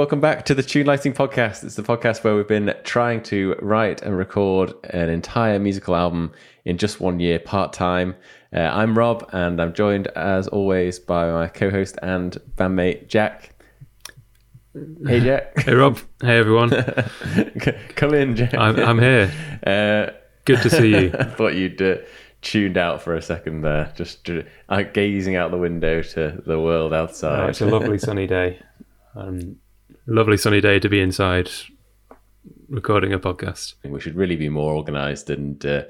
Welcome back to the Tune Lighting Podcast. It's the podcast where we've been trying to write and record an entire musical album in just one year, part time. Uh, I'm Rob, and I'm joined as always by my co host and bandmate Jack. Hey, Jack. Hey Rob. Hey everyone. Come in, Jack. I'm, I'm here. Uh, Good to see you. I thought you'd uh, tuned out for a second there, just uh, gazing out the window to the world outside. Oh, it's a lovely sunny day. Um, lovely sunny day to be inside recording a podcast. We should really be more organised and uh,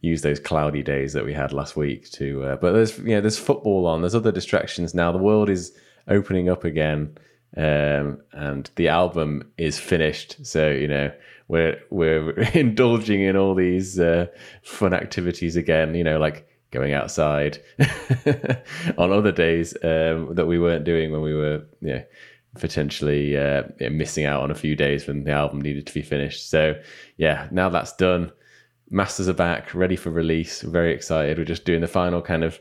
use those cloudy days that we had last week to. Uh, but there's you know there's football on. There's other distractions now. The world is opening up again, um, and the album is finished. So you know we're we're indulging in all these uh, fun activities again. You know like going outside on other days um, that we weren't doing when we were you know potentially uh, missing out on a few days when the album needed to be finished. So yeah, now that's done. Masters are back, ready for release. Very excited. We're just doing the final kind of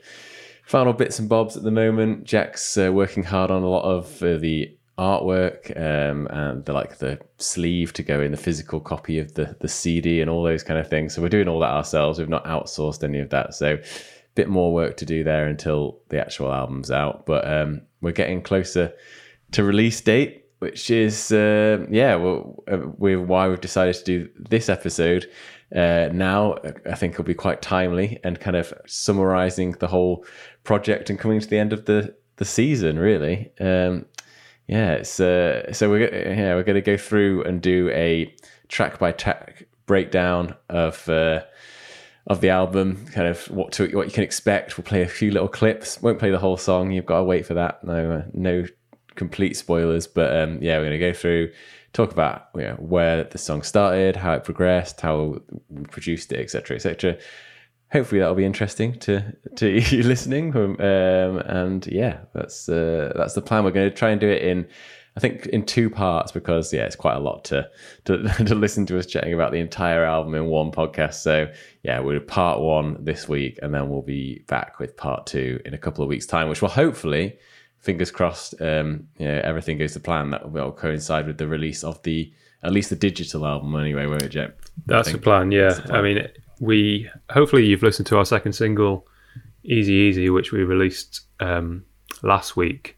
final bits and bobs at the moment. Jack's uh, working hard on a lot of uh, the artwork um, and the like the sleeve to go in the physical copy of the the CD and all those kind of things. So we're doing all that ourselves. We've not outsourced any of that. So a bit more work to do there until the actual album's out. But um, we're getting closer to release date, which is uh, yeah, well, uh, we why we've decided to do this episode uh, now. I think it'll be quite timely and kind of summarizing the whole project and coming to the end of the the season. Really, um, yeah. It's so we're yeah we're going to go through and do a track by track breakdown of. Uh, of the album, kind of what to what you can expect. We'll play a few little clips. Won't play the whole song. You've got to wait for that. No, uh, no complete spoilers, but um, yeah, we're going to go through, talk about you know, where the song started, how it progressed, how we produced it, etc., etc. Hopefully that'll be interesting to to you listening. Um, and yeah, that's uh, that's the plan. We're going to try and do it in, I think, in two parts because yeah, it's quite a lot to to, to listen to us chatting about the entire album in one podcast. So yeah, we'll part one this week, and then we'll be back with part two in a couple of weeks' time, which will hopefully fingers crossed, um, yeah, everything goes to plan. That will coincide with the release of the at least the digital album anyway, won't it, Jet? That's the plan. Yeah, the plan. I mean, we hopefully you've listened to our second single, "Easy Easy," which we released um, last week.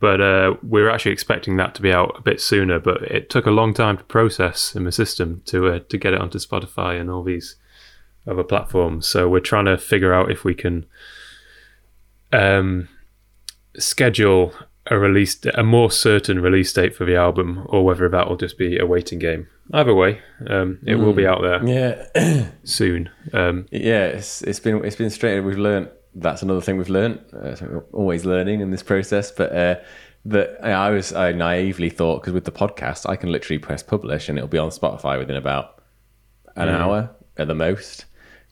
But uh, we were actually expecting that to be out a bit sooner, but it took a long time to process in the system to uh, to get it onto Spotify and all these other platforms. So we're trying to figure out if we can um, schedule a release, a more certain release date for the album, or whether that will just be a waiting game. Either way, um, it mm. will be out there. Yeah, soon. Um, yeah, it's it's been it's been straight. We've learned that's another thing we've learned. Uh, we're always learning in this process, but. Uh, that I was I naively thought because with the podcast I can literally press publish and it'll be on Spotify within about an mm. hour at the most.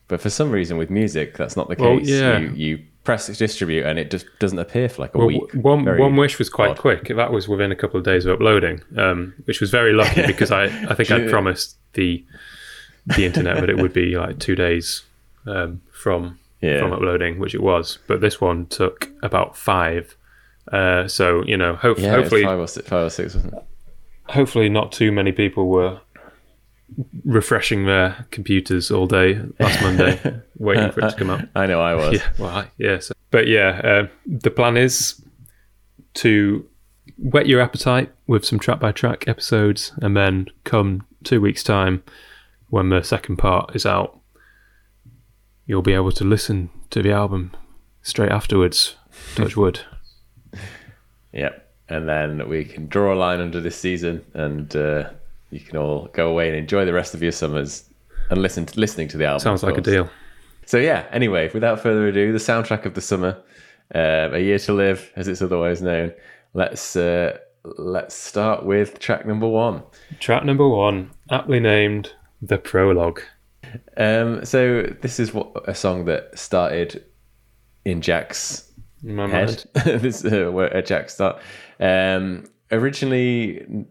But for some reason with music that's not the case. Well, yeah. You, you press distribute and it just doesn't appear for like a well, week. One one wish was quite odd. quick. That was within a couple of days of uploading, um, which was very lucky because I I think I promised the the internet that it would be like two days um, from yeah. from uploading, which it was. But this one took about five. Uh, so you know, hope, yeah, hopefully five or six, five or six, wasn't it? Hopefully, not too many people were refreshing their computers all day last Monday, waiting for it to come out. I know I was. Yeah, well, I, yeah. So, but yeah, uh, the plan is to whet your appetite with some track by track episodes, and then come two weeks' time when the second part is out, you'll be able to listen to the album straight afterwards. Touch wood. Yep. And then we can draw a line under this season and uh, you can all go away and enjoy the rest of your summers and listen to, listening to the album. Sounds like a deal. So yeah. Anyway, without further ado, the soundtrack of the summer, uh, "A Year to Live," as it's otherwise known. Let's uh, let's start with track number one. Track number one, aptly named "The Prologue." Um, so this is what a song that started in Jack's in my head. this uh, where Jack start. Um, originally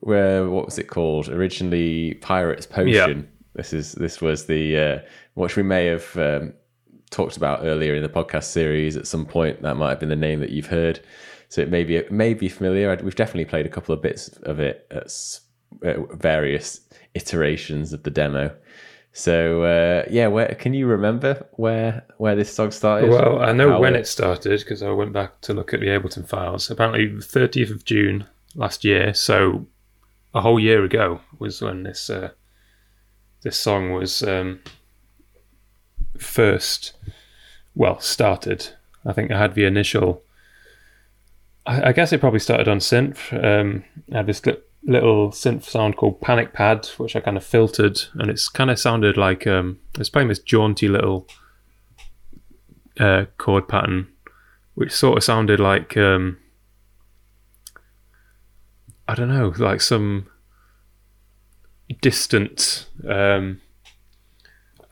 where what was it called originally? Pirates Potion. This is this was the uh, which we may have um, talked about earlier in the podcast series at some point. That might have been the name that you've heard. so it may be it may be familiar. We've definitely played a couple of bits of it at, at various iterations of the demo. So uh, yeah, where can you remember where where this song started? Well, I know How when it, it started because I went back to look at the Ableton files. Apparently, the thirtieth of June last year. So a whole year ago was when this uh, this song was um, first well started. I think I had the initial. I, I guess it probably started on synth. Um, I had this little synth sound called Panic Pad, which I kind of filtered, and it's kind of sounded like um, it's playing this jaunty little uh, chord pattern, which sort of sounded like um, I don't know, like some distant um,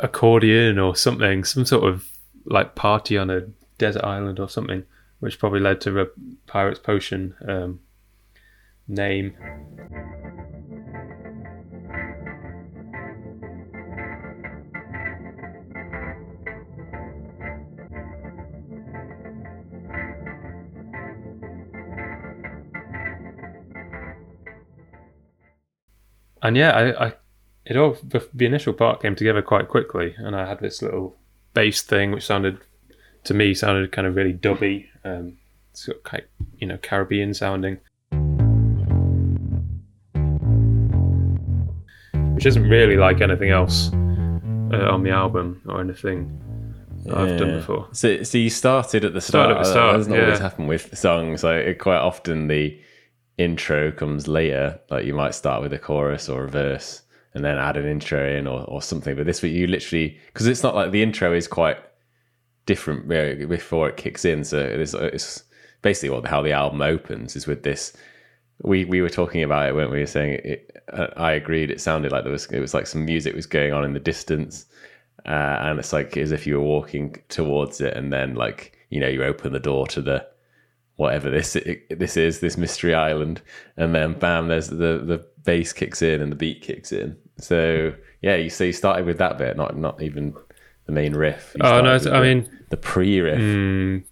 accordion or something, some sort of like party on a desert island or something, which probably led to a Pirate's Potion um, name. And yeah, I, I it all the, the initial part came together quite quickly, and I had this little bass thing which sounded to me sounded kind of really dubby, um, sort of you know Caribbean sounding, which isn't really like anything else uh, on the album or anything yeah. I've done before. So, so you started at the start. Started at the start. That doesn't yeah. always happen with songs. Like quite often the intro comes later. Like you might start with a chorus or a verse and then add an intro in or, or something. But this week you literally because it's not like the intro is quite different before it kicks in. So it's, it's basically what how the album opens is with this. We we were talking about it when we were saying it. I agreed. It sounded like there was it was like some music was going on in the distance, uh, and it's like as if you were walking towards it, and then like you know you open the door to the whatever this this is, this mystery island, and then bam, there's the the bass kicks in and the beat kicks in. So yeah, you see, you started with that bit, not not even the main riff. oh no, I mean the pre-riff. Mm,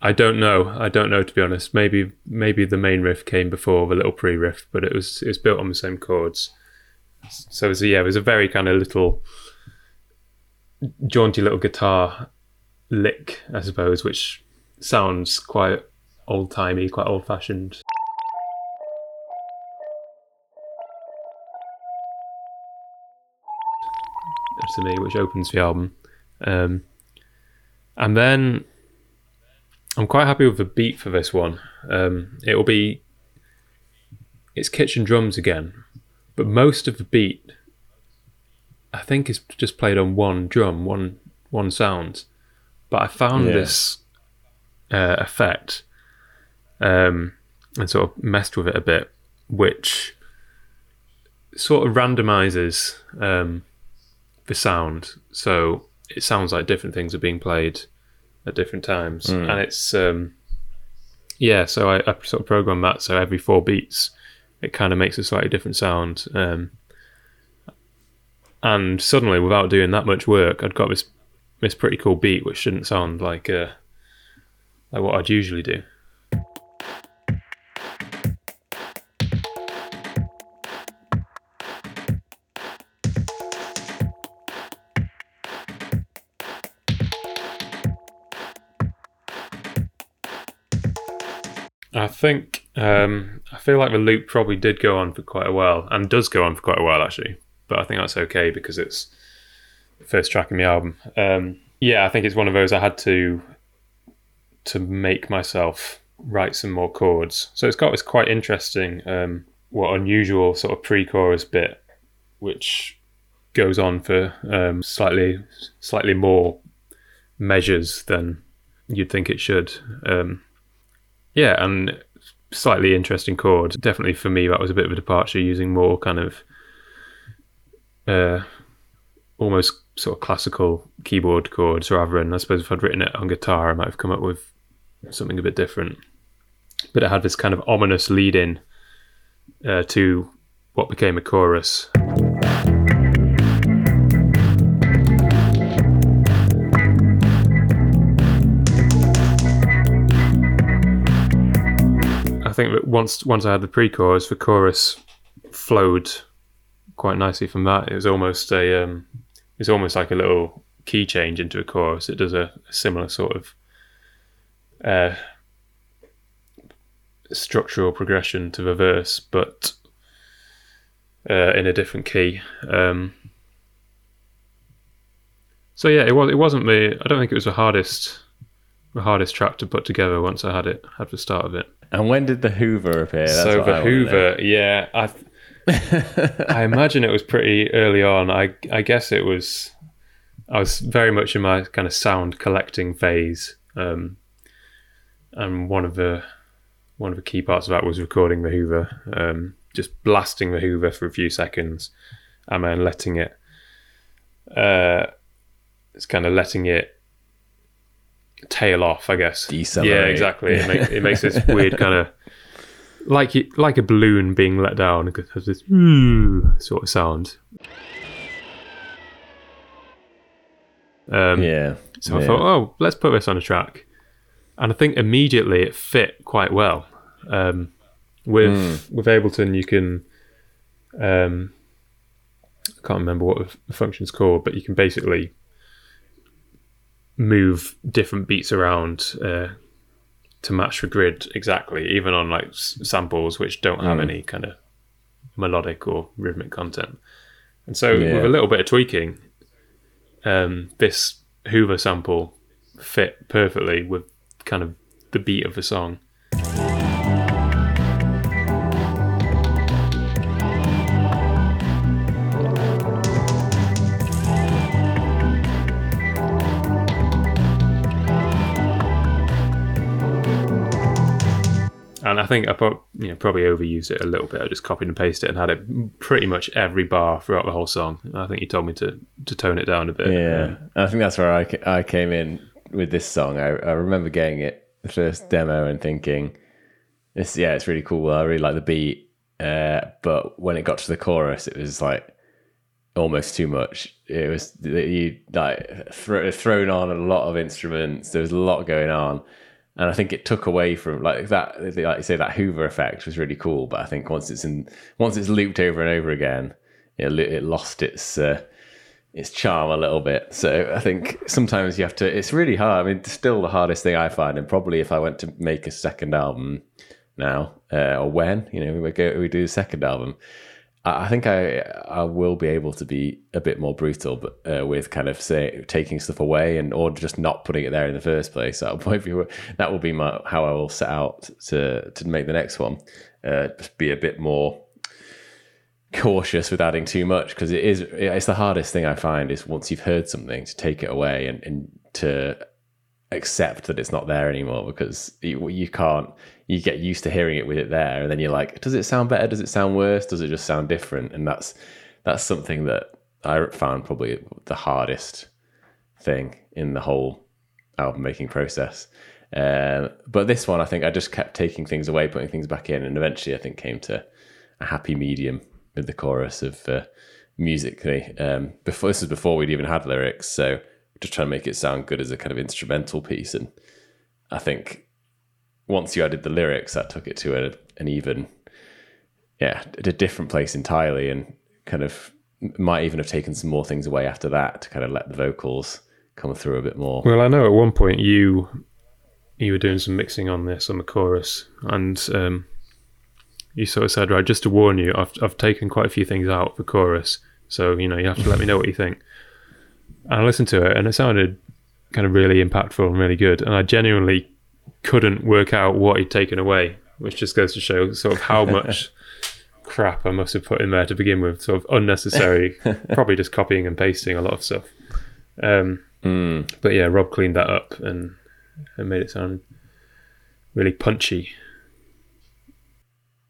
I don't know. I don't know to be honest. Maybe maybe the main riff came before the little pre-riff, but it was it was built on the same chords. So it was, yeah, it was a very kind of little jaunty little guitar lick, I suppose, which sounds quite old timey, quite old fashioned. To me, which opens the album, um, and then I'm quite happy with the beat for this one. Um, it will be it's kitchen drums again, but most of the beat I think is just played on one drum, one one sound. But I found yeah. this uh, effect um, and sort of messed with it a bit, which sort of randomizes um, the sound. So it sounds like different things are being played at different times, mm. and it's um, yeah. So I, I, sort of program that so every four beats, it kind of makes a slightly different sound. Um, and suddenly, without doing that much work, I'd got this this pretty cool beat, which shouldn't sound like a like what I'd usually do. I think um, I feel like the loop probably did go on for quite a while, and does go on for quite a while actually. But I think that's okay because it's the first track in the album. Um, yeah, I think it's one of those I had to to make myself write some more chords. So it's got this quite interesting, um, what unusual sort of pre-chorus bit, which goes on for um, slightly slightly more measures than you'd think it should. Um, yeah, and slightly interesting chord. Definitely for me, that was a bit of a departure, using more kind of uh, almost sort of classical keyboard chords rather than I suppose if I'd written it on guitar, I might have come up with something a bit different. But it had this kind of ominous lead in uh, to what became a chorus. I think that once once I had the pre-chorus, the chorus flowed quite nicely from that. It was almost a um, it's almost like a little key change into a chorus. It does a, a similar sort of uh, structural progression to the verse, but uh, in a different key. Um, so yeah, it was. It wasn't the. I don't think it was the hardest, the hardest track to put together. Once I had it, had the start of it. And when did the Hoover appear? That's so the I Hoover, yeah, I, I imagine it was pretty early on. I, I guess it was. I was very much in my kind of sound collecting phase, um, and one of the one of the key parts of that was recording the Hoover, um, just blasting the Hoover for a few seconds, and then letting it. Uh, it's kind of letting it tail off, I guess. Decelerate. Yeah, exactly. It, make, it makes this weird kind of like it, like a balloon being let down. It has this sort of sound. Um, Yeah. so I thought, oh, let's put this on a track, and I think immediately it fit quite well. Um, with with Ableton, you can, um, I can't remember what the function's called, but you can basically move different beats around uh, to match the grid exactly, even on like s- samples which don't have any kind of melodic or rhythmic content. And so, Yeah. with a little bit of tweaking, um, this Hoover sample fit perfectly with kind of the beat of the song. And I think I you know, probably overused it a little bit. I just copied and pasted it and had it pretty much every bar throughout the whole song. I think you told me to, to tone it down a bit. Yeah, I think that's where I, I came in with this song. I, I remember getting it the first demo and thinking, "This, yeah, it's really cool. I really like the beat." Uh, but when it got to the chorus, it was like almost too much. It was you like thro- thrown on a lot of instruments. There was a lot going on, and I think it took away from like that. Like you say, that Hoover effect was really cool. But I think once it's in, once it's looped over and over again, it it lost its. Uh, its charm a little bit. So I think sometimes you have to. It's really hard. I mean, still the hardest thing I find. And probably if I went to make a second album now, uh, or when you know we go we do the second album, I I think I I will be able to be a bit more brutal, but uh, with kind of say taking stuff away and or just not putting it there in the first place. That'll probably be, that will be my how I will set out to to make the next one. Uh, just be a bit more cautious with adding too much because it is it's the hardest thing I find is once you've heard something to take it away and, and to accept that it's not there anymore because you, you can't you get used to hearing it with it there and then you're like does it sound better? Does it sound worse? Does it just sound different? And that's that's something that I found probably the hardest thing in the whole album making process. Um, but this one I think I just kept taking things away putting things back in and eventually I think came to a happy medium with the chorus of uh, musically. Um, before this is before we'd even had lyrics, so just trying to make it sound good as a kind of instrumental piece. And I think once you added the lyrics, that took it to a, an even, yeah, a different place entirely, and kind of might even have taken some more things away after that to kind of let the vocals come through a bit more. Well, I know at one point you you were doing some mixing on this on the chorus, and um, you sort of said, "Right, just to warn you, I've I've taken quite a few things out of the chorus, so you know you have to let me know what you think." And I listened to it, and it sounded kind of really impactful and really good, and I genuinely couldn't work out what he'd taken away, which just goes to show sort of how much crap I must have put in there to begin with, sort of unnecessary, probably just copying and pasting a lot of stuff. Um, Mm. but yeah, Rob cleaned that up and, and made it sound really punchy.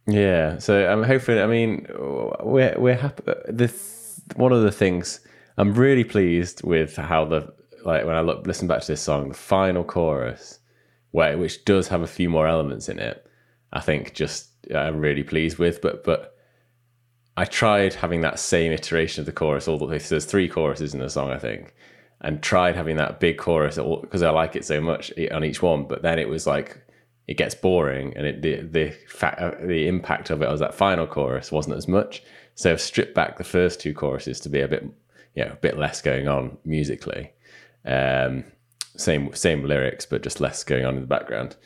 Yeah, so um, I'm hoping. I mean, we're we're happy. This one of the things I'm really pleased with how the like when I look listen back to this song, the final chorus, where which does have a few more elements in it. I think just uh, I'm really pleased with, but but I tried having that same iteration of the chorus all the way. So there's three choruses in the song, I think, and tried having that big chorus because I like it so much on each one. But then it was like it gets boring, and it the the fact uh, the impact of it as that final chorus wasn't as much. So I've stripped back the first two choruses to be a bit you know a bit less going on musically. Um, same same lyrics, but just less going on in the background.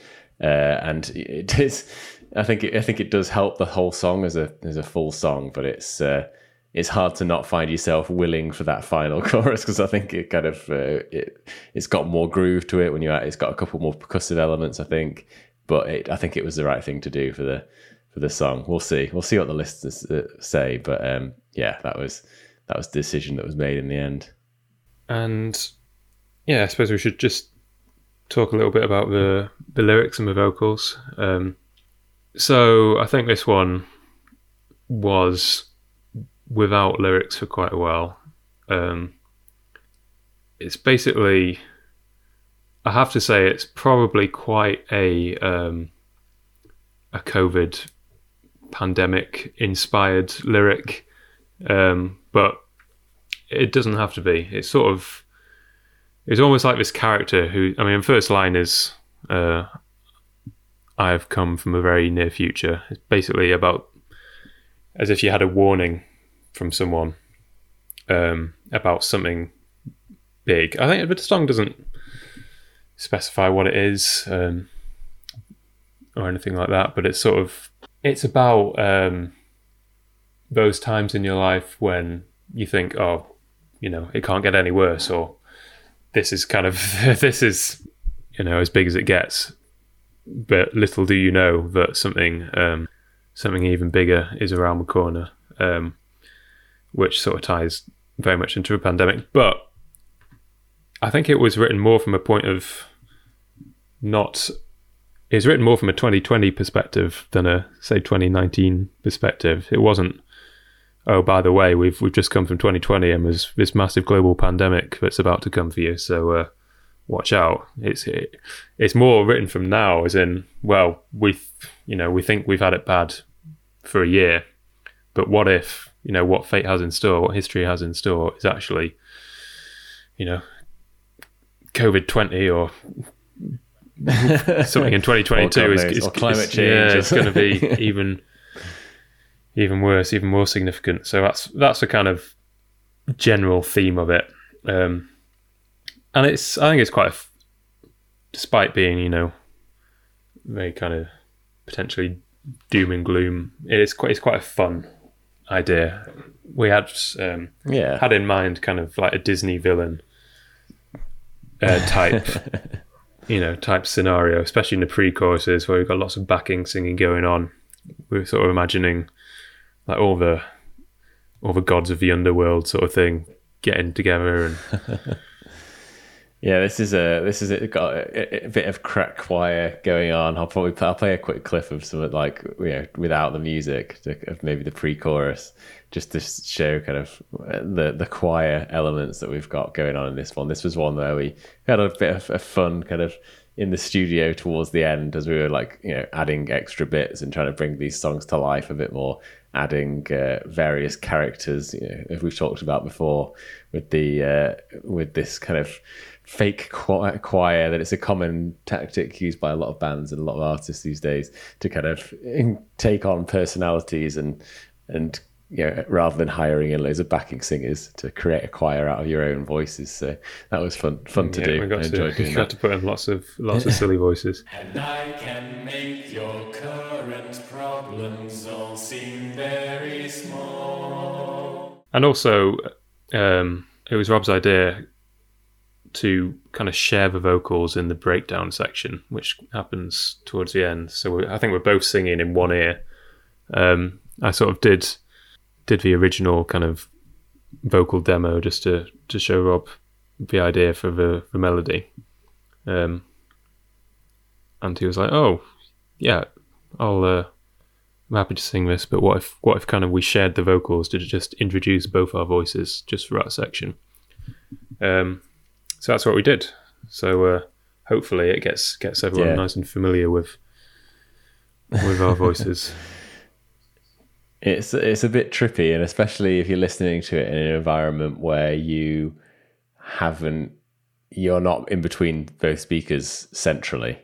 Uh, and it is, I think, it, I think it does help the whole song as a as a full song, but it's uh, it's hard to not find yourself willing for that final chorus because I think it kind of uh, it it's got more groove to it when at. It's got a couple more percussive elements, I think, but it, I think it was the right thing to do for the for the song. We'll see. We'll see what the listeners uh, say, but um, yeah, that was that was the decision that was made in the end. And yeah, I suppose we should just talk a little bit about the the lyrics and the vocals. Um, so I think this one was without lyrics for quite a while. Um, it's basically, I have to say, it's probably quite a um, a COVID pandemic inspired lyric, um, but it doesn't have to be. It's sort of it's almost like this character who I mean, first line is uh, I have come from a very near future. It's basically about as if you had a warning from someone um, about something big. I think the song doesn't specify what it is um, or anything like that, but it's sort of it's about um, those times in your life when you think, oh, you know, it can't get any worse, or this is kind of this is you know as big as it gets. But little do you know that something um, something even bigger is around the corner, um, which sort of ties very much into a pandemic. But I think it was written more from a point of not. It's written more from a 2020 perspective than a say 2019 perspective. It wasn't oh, by the way, we've we've just come from 2020 and there's this massive global pandemic that's about to come for you. So uh, watch out. It's it, it's more written from now, as in, well, we you know we think we've had it bad for a year, but what if you know what fate has in store, what history has in store is actually, you know, COVID 20 or something in 2022 is, is, climate is, change. Yeah, it's going to be even even worse, even more significant. So that's that's a kind of general theme of it, um, and it's I think it's quite, a, despite being you know, very kind of potentially doom and gloom. It's quite it's quite a fun idea. We had um, Yeah. had in mind kind of like a Disney villain uh, type. You know, type scenario, especially in the pre-choruses where we've got lots of backing singing going on. We were sort of imagining like all the all the gods of the underworld sort of thing getting together and Yeah, this is a this is a, got a, a bit of crack choir going on. I'll probably play, I'll play a quick clip of some like you know without the music of maybe the pre-chorus just to show kind of the the choir elements that we've got going on in this one. This was one where we had a bit of a fun kind of in the studio towards the end as we were like you know adding extra bits and trying to bring these songs to life a bit more adding uh, various characters you know, as we've talked about before with the uh, with this kind of fake choir, choir that it's a common tactic used by a lot of bands and a lot of artists these days to kind of take on personalities and and you know rather than hiring in loads of backing singers to create a choir out of your own voices so that was fun fun to yeah, do we got I to, enjoyed we doing got that to put in lots of lots of silly voices. And I can make your current problems all seem very small. And also, um, it was Rob's idea to kind of share the vocals in the breakdown section, which happens towards the end. So I think we're both singing in one ear. Um, I sort of did did the original kind of vocal demo just to to show Rob the idea for the, the melody. Um, and he was like, "Oh, yeah, I'll uh, I'm happy to sing this, but what if what if kind of we shared the vocals to just introduce both our voices just for that section? Um, so that's what we did. So uh, hopefully it gets gets everyone Yeah. nice and familiar with with our voices. It's it's a bit trippy, and especially if you're listening to it in an environment where you haven't, you're not in between both speakers centrally.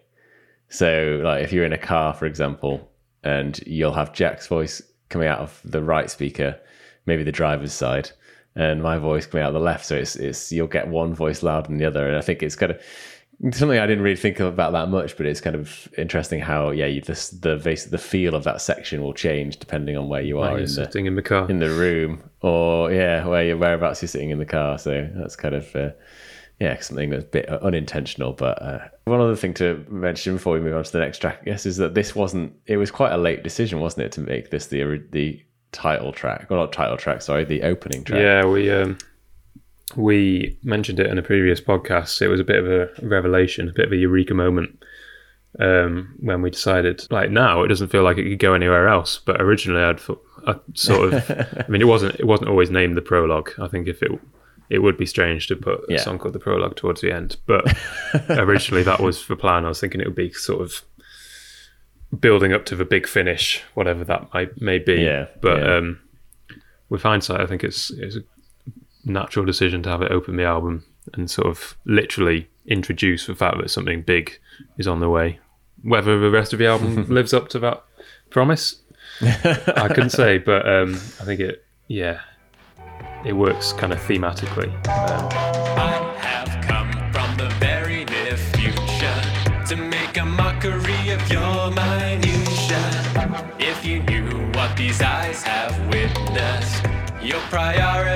So, like, if you're in a car, for example, and you'll have Jack's voice coming out of the right speaker, maybe the driver's side, and my voice coming out the left. So it's it's you'll get one voice louder than the other, and I think it's kind of something I didn't really think about that much, but it's kind of interesting how yeah, you, this, the the feel of that section will change depending on where you are Like in you're the sitting in the car. in the room, or yeah, where you whereabouts you're sitting in the car. So that's kind of uh, yeah, something that's a bit unintentional. But uh, one other thing to mention before we move on to the next track, I guess, is that this wasn't. It was quite a late decision, wasn't it, to make this the the title track, well, not title track, sorry, the opening track. Yeah, we um, we mentioned it in a previous podcast. It was a bit of a revelation, a bit of a eureka moment um, when we decided. Like now, it doesn't feel like it could go anywhere else. But originally, I'd thought, I sort of. I mean, it wasn't it wasn't always named the prologue. I think if it it would be strange to put a Yeah. song called the prologue towards the end. But originally, that was the plan. I was thinking it would be sort of building up to the big finish, whatever that might may be. Yeah, But yeah. um, with hindsight, I think it's it's a natural decision to have it open the album and sort of literally introduce the fact that something big is on the way. Whether the rest of the album lives up to that promise, I couldn't say, but um, I think it, yeah, it works kind of thematically. Um, your priorities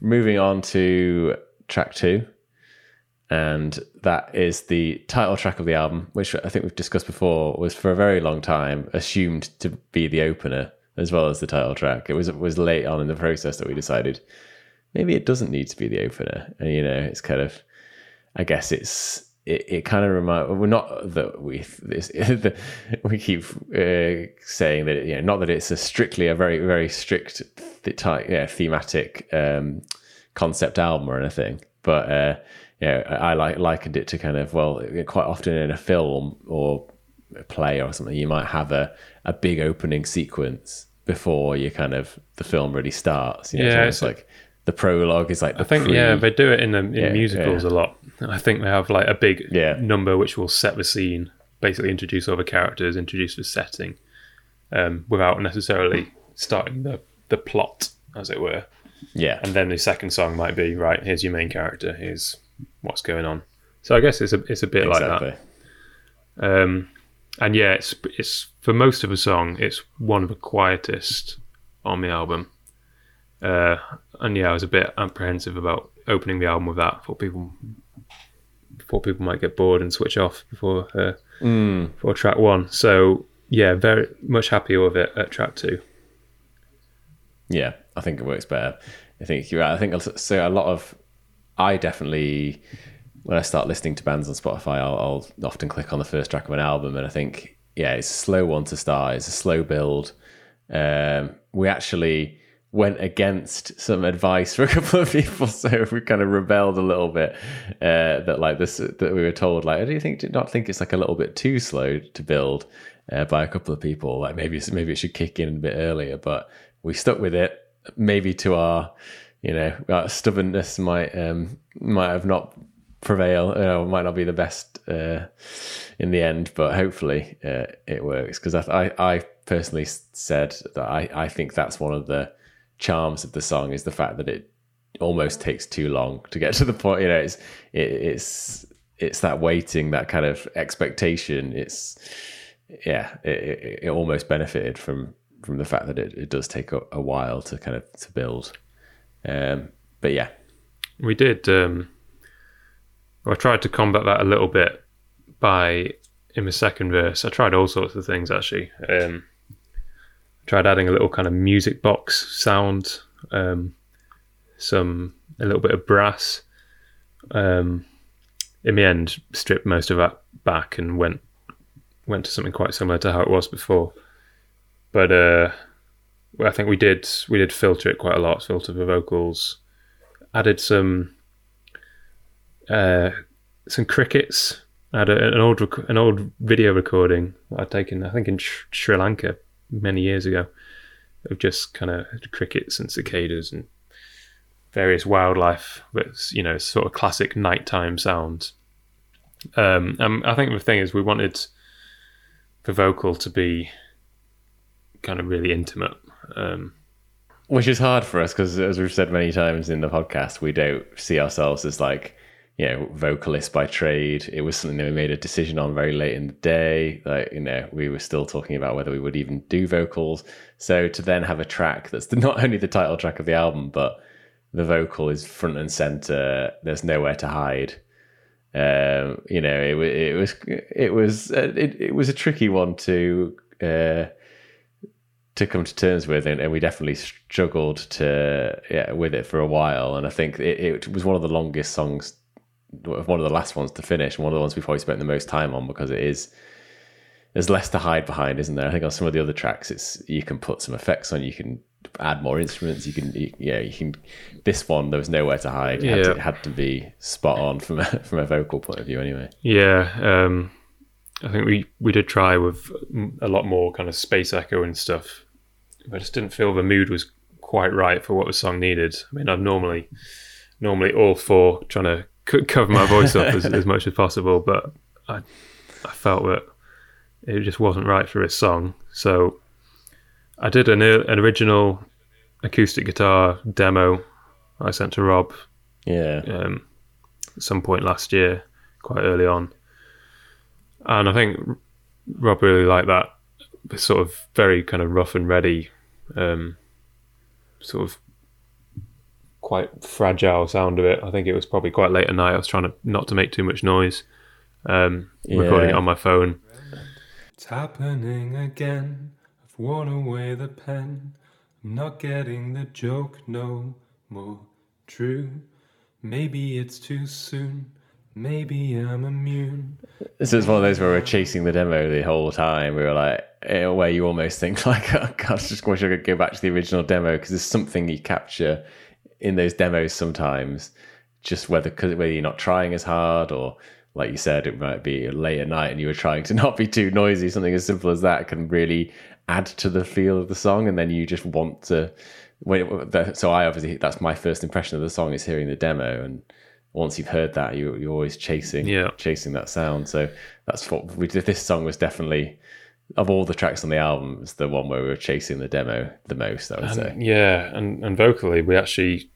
moving on to track two, and that is the title track of the album, which I think we've discussed before, was for a very long time assumed to be the opener as well as the title track. It was it was late on in the process that we decided maybe it doesn't need to be the opener, and you know, it's kind of, I guess it's. It, it kind of remind we're not that we this, the, we keep uh, saying that you know not that it's a strictly a very very strict th- type yeah thematic um, concept album or anything, but uh, yeah, I, I like likened it to kind of well, quite often in a film or a play or something, you might have a, a big opening sequence before you kind of the film really starts. You know, Yeah, it's, it's- like the prologue is like the I think pre- yeah, they do it in the in Yeah, musicals yeah. a lot. I think they have like a big Yeah. number which will set the scene, basically introduce all the characters, introduce the setting, um, without necessarily starting the the plot, as it were. yeah, And then the second song might be right. Here's your main character. Here's what's going on. So I guess it's a it's a bit like that. Um, and yeah, it's it's for most of the song, it's one of the quietest on the album. Uh, and yeah, I was a bit apprehensive about opening the album with that. Thought people thought people might get bored and switch off before uh, before track one. So yeah, very much happier with it at track two. Yeah, I think it works better. I think you're right. I think so. A lot of I definitely when I start listening to bands on Spotify, I'll, I'll often click on the first track of an album, and I think yeah, it's a slow one to start. It's a slow build. Um, we actually went against some advice for a couple of people, so we kind of rebelled a little bit. Uh, that like this, that we were told like, do you think? Did not think it's like a little bit too slow to build uh, by a couple of people? Like maybe maybe it should kick in a bit earlier, but we stuck with it. Maybe to our, you know, our stubbornness might um, might have not prevail. Might not be the best uh, in the end, but hopefully uh, it works. Because I, I, I personally said that I, I think that's one of the charms of the song is the fact that it almost takes too long to get to the point. You know, it's it, it's it's that waiting, that kind of expectation. It's yeah, it, it, it almost benefited from from the fact that it, it does take a, a while to kind of to build. Um, but yeah, We did. Um, I tried to combat that a little bit by in the second verse. I tried all sorts of things actually. Um, tried adding a little kind of music box sound, um, some a little bit of brass. Um, in the end, stripped most of that back and went went to something quite similar to how it was before. But uh, I think we did we did filter it quite a lot, filter the vocals, added some uh, some crickets. I had a, an old rec- an old video recording I'd taken, I think in Sh- Sri Lanka many years ago, of just kind of crickets and cicadas and various wildlife. But you know, sort of classic nighttime sounds. Um, and I think the thing is, we wanted the vocal to be kind of really intimate. Um, which is hard for us because, as we've said many times in the podcast, we don't see ourselves as like you know vocalists by trade. It was something that we made a decision on very late in the day. Like you know, we were still talking about whether we would even do vocals. So to then have a track that's not only the title track of the album, but the vocal is front and center. There's nowhere to hide. Um, you know, it, it was it was uh, it, it was a tricky one to uh, to come to terms with, and, and we definitely struggled to yeah with it for a while. And I think it, it was one of the longest songs, one of the last ones to finish, and one of the ones we've probably spent the most time on because it is there's less to hide behind, isn't there? I think on some of the other tracks, it's you can put some effects on, you can add more instruments, you can you, yeah you can. This one there was nowhere to hide. It, had, to, Yeah. it had to be spot on from a, from a vocal point of view, anyway. Yeah, um, I think we we did try with a lot more kind of space echo and stuff. But I just didn't feel the mood was quite right for what the song needed. I mean, I'm normally normally all for trying to cover my voice up as, as much as possible, but I I felt that it just wasn't right for this song. So I did an an original acoustic guitar demo I sent to Rob Yeah, um, at some point last year, quite early on. And I think Rob really liked that sort of very kind of rough and ready, um, sort of quite fragile sound of it. I think it was probably quite late at night. I was trying to not to make too much noise, um, recording it on my phone. It's happening again. I've worn away the pen. I'm not getting the joke no more. True. Maybe it's too soon. Maybe I'm immune. This is one of those where we're chasing the demo the whole time. We were like, where you almost think like, oh God, I just wish I could go back to the original demo because there's something you capture in those demos sometimes. Just whether cause whether you're not trying as hard or like you said, it might be late at night and you were trying to not be too noisy. Something as simple as that can really add to the feel of the song, and then you just want to. So I obviously that's my first impression of the song is hearing the demo, and once you've heard that, you, you're always chasing Yeah. chasing that sound. So that's what we did. This song was definitely of all the tracks on the album, it's the one where we were chasing the demo the most. I would say. Yeah, and, and vocally, we actually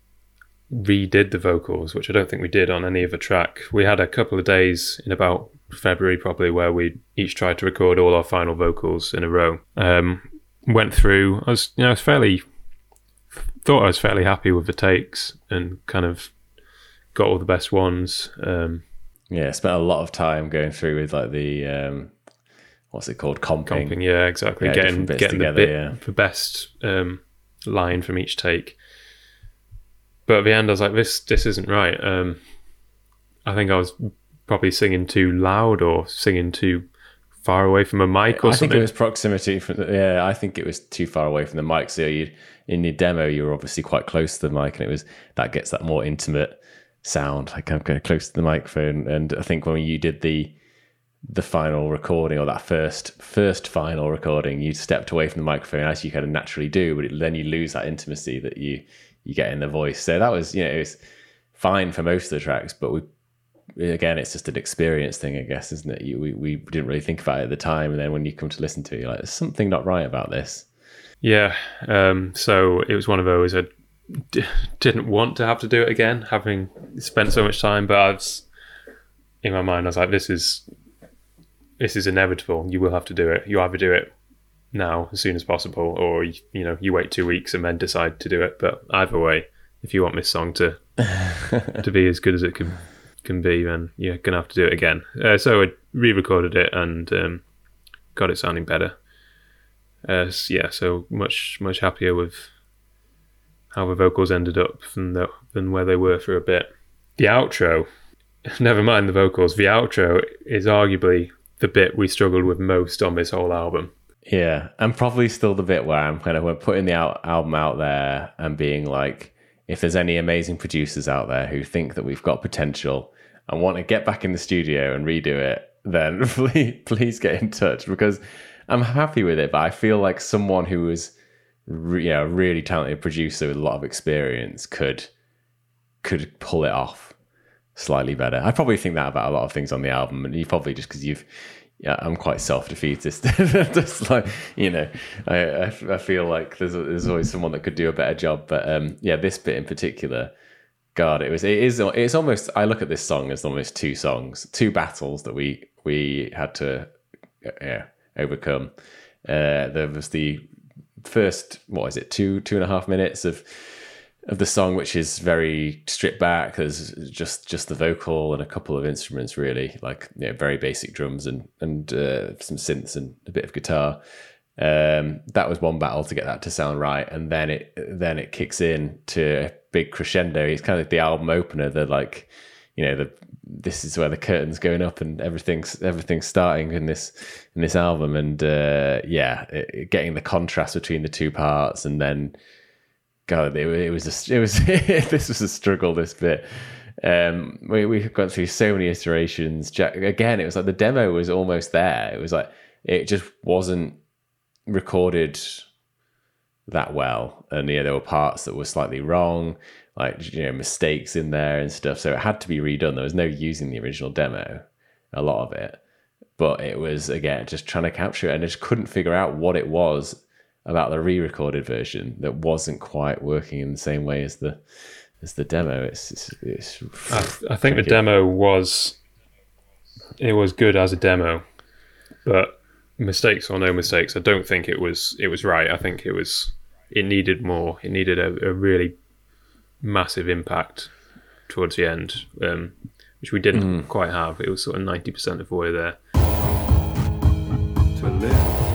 redid the vocals, which I don't think we did on any other track. We had a couple of days in about February, probably, where we each tried to record all our final vocals in a row. Um, went through. I was, you know, I was fairly thought I was fairly happy with the takes and kind of got all the best ones. Um, Yeah, spent a lot of time going through with like the um, what's it called, comping. comping, yeah, exactly. Yeah, getting getting together, the bit, yeah. the best um, line from each take. But at the end, I was like, "This this isn't right." Um, I think I was probably singing too loud or singing too far away from a mic or I think something. it was proximity from the, yeah. I think it was too far away from the mic. So you in your demo, you were obviously quite close to the mic, and it was that gets that more intimate sound, like I'm kind of close to the microphone. And I think when you did the the final recording or that first first final recording, you stepped away from the microphone as you kind of naturally do, but then you lose that intimacy that you you get in the voice. So that was you know it was fine for most of the tracks, but we again it's just an experience thing, I guess, isn't it? You, we we didn't really think about it at the time, and then when you come to listen to it, you're like, there's something not right about this. Yeah. Um, so it was one of those I d- didn't want to have to do it again, having spent so much time. But I was, in my mind, I was like, this is this is inevitable. You will have to do it. You either do it now as soon as possible, or you know you wait two weeks and then decide to do it. But either way, if you want this song to to be as good as it can can be, then you're gonna have to do it again. Uh, so I re-recorded it and um, got it sounding better. Uh, yeah, so much much happier with how the vocals ended up than the, than where they were for a bit. The outro, never mind the vocals. The outro is arguably the bit we struggled with most on this whole album. Yeah, and probably still the bit where I'm kind of putting the out, album out there and being like, if there's any amazing producers out there who think that we've got potential and want to get back in the studio and redo it, then please, please get in touch because I'm happy with it. But I feel like someone who was, re- you know, a really talented producer with a lot of experience could could pull it off slightly better. I probably think that about a lot of things on the album, and you probably just because you've. Yeah, I'm quite self-defeatist. just like you know, I, I, I feel like there's there's always someone that could do a better job. But um, yeah, this bit in particular, God, it was it is it's almost. I look at this song as almost two songs, two battles that we we had to yeah overcome. Uh, there was the first what is it two two and a half minutes of of the song, which is very stripped back. There's just just the vocal and a couple of instruments, really, like you know, very basic drums and and uh, some synths and a bit of guitar. Um, that was one battle to get that to sound right, and then it then it kicks in to a big crescendo. It's kind of the album opener. The like, you know, the this is where the curtains going up and everything's everything's starting in this in this album, and uh, yeah, it- getting the contrast between the two parts, and then God, it, it was a, it was this was a struggle. This bit, um, we we've gone through so many iterations. Jack, again, it was like the demo was almost there. It was like it just wasn't recorded that well, and yeah, there were parts that were slightly wrong, like you know mistakes in there and stuff. So it had to be redone. There was no using the original demo, a lot of it, but it was again just trying to capture it, and just couldn't figure out what it was about the re-recorded version that wasn't quite working in the same way as the as the demo. It's it's, it's I, I think the demo was it was good as a demo, but mistakes or no mistakes, I don't think it was it was right. I think it was it needed more. It needed a, a really massive impact towards the end, um, which we didn't quite have. It was sort of ninety percent of the way there. to live.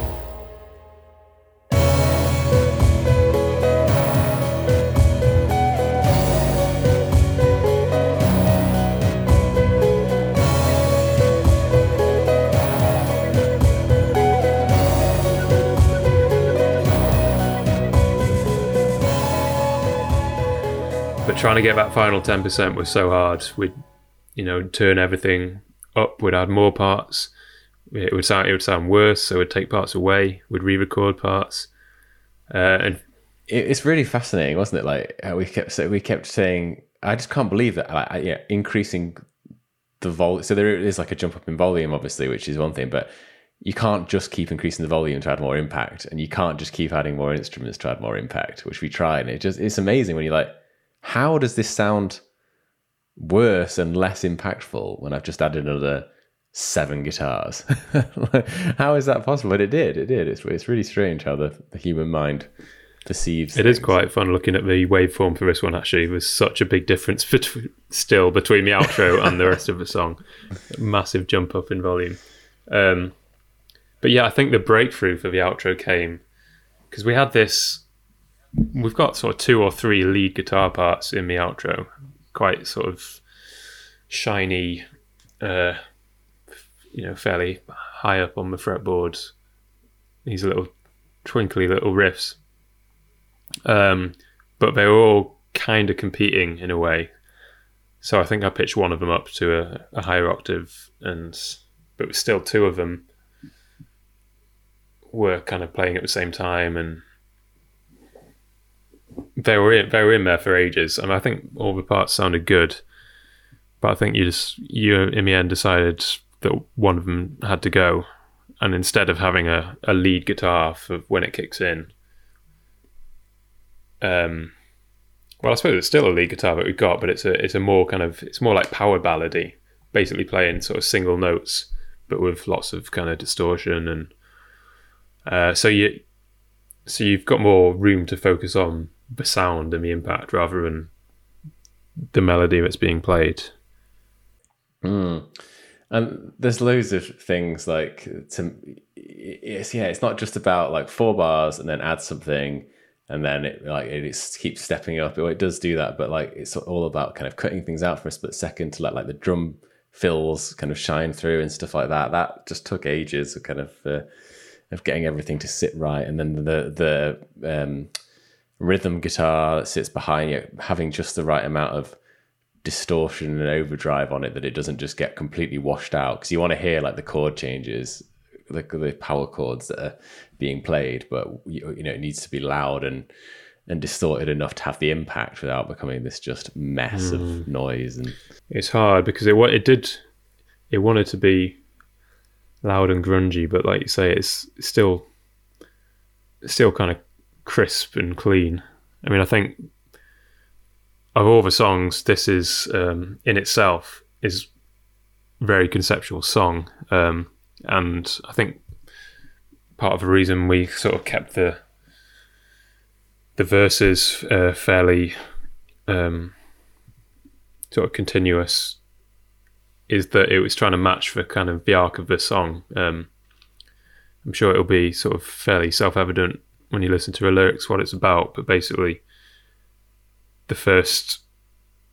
Trying to get that final ten percent was so hard. We'd you know turn everything up. We'd add more parts. It would sound it would sound worse. So we'd take parts away. We'd re-record parts. Uh, and it's really fascinating, wasn't it? Like we kept so we kept saying, I just can't believe that. Like, yeah, increasing the volume. So there is like a jump up in volume, obviously, which is one thing, but you can't just keep increasing the volume to add more impact, and you can't just keep adding more instruments to add more impact, which we tried. And it just it's amazing when you're like, how does this sound worse and less impactful when I've just added another seven guitars? how is that possible? But it did. It did. It's it's really strange how the, the human mind perceives. It is quite fun looking at the waveform for this one. Actually, there's such a big difference between still between the outro and the rest of the song. Massive jump up in volume. Um, but yeah, I think the breakthrough for the outro came because we had this. We've got sort of two or three lead guitar parts in the outro, quite sort of shiny, uh, you know, fairly high up on the fretboard. These little twinkly little riffs um, but they're all kind of competing in a way. So I think I pitched one of them up to a, a higher octave, and but still two of them were kind of playing at the same time, and they were in, they were in there for ages. I And I think all the parts sounded good, but I think you just you in the end decided that one of them had to go, and instead of having a, a lead guitar for when it kicks in, um, well, I suppose it's still a lead guitar that we've got, but it's a it's a more kind of it's more like power ballady. basically playing sort of single notes, but with lots of kind of distortion and uh, so you so you've got more room to focus on the sound and the impact rather than the melody that's being played. And there's loads of things like to it's yeah, it's not just about like four bars and then add something and then it like it keeps stepping up. It does do that, but like it's all about kind of cutting things out for a split second to let like the drum fills kind of shine through and stuff like that. That just took ages of kind of uh, of getting everything to sit right, and then the the um, rhythm guitar that sits behind it, having just the right amount of distortion and overdrive on it that it doesn't just get completely washed out. Because you want to hear like the chord changes the, the power chords that are being played but you, you know it needs to be loud and and distorted enough to have the impact without becoming this just mess of mm. noise and It's hard because it it did it wanted to be loud and grungy, but like you say, it's still still kind of crisp and clean. I mean, I think of all the songs, this is um, in itself is very conceptual song, um, and I think part of the reason we sort of kept the the verses uh, fairly um, sort of continuous is that it was trying to match the kind of the arc of the song. Um, I'm sure it'll be sort of fairly self-evident when you listen to the lyrics what it's about, but basically, the first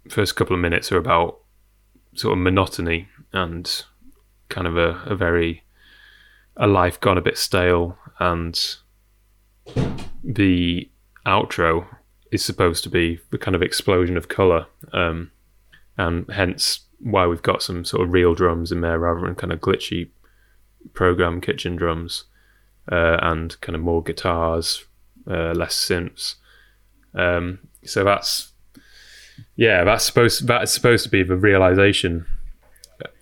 first couple of minutes are about sort of monotony and kind of a, a very a life gone a bit stale, and the outro is supposed to be the kind of explosion of color, um, and hence why we've got some sort of real drums in there rather than kind of glitchy program kitchen drums, uh, and kind of more guitars, uh, less synths. Um, so that's yeah, that's supposed that's supposed to be the realization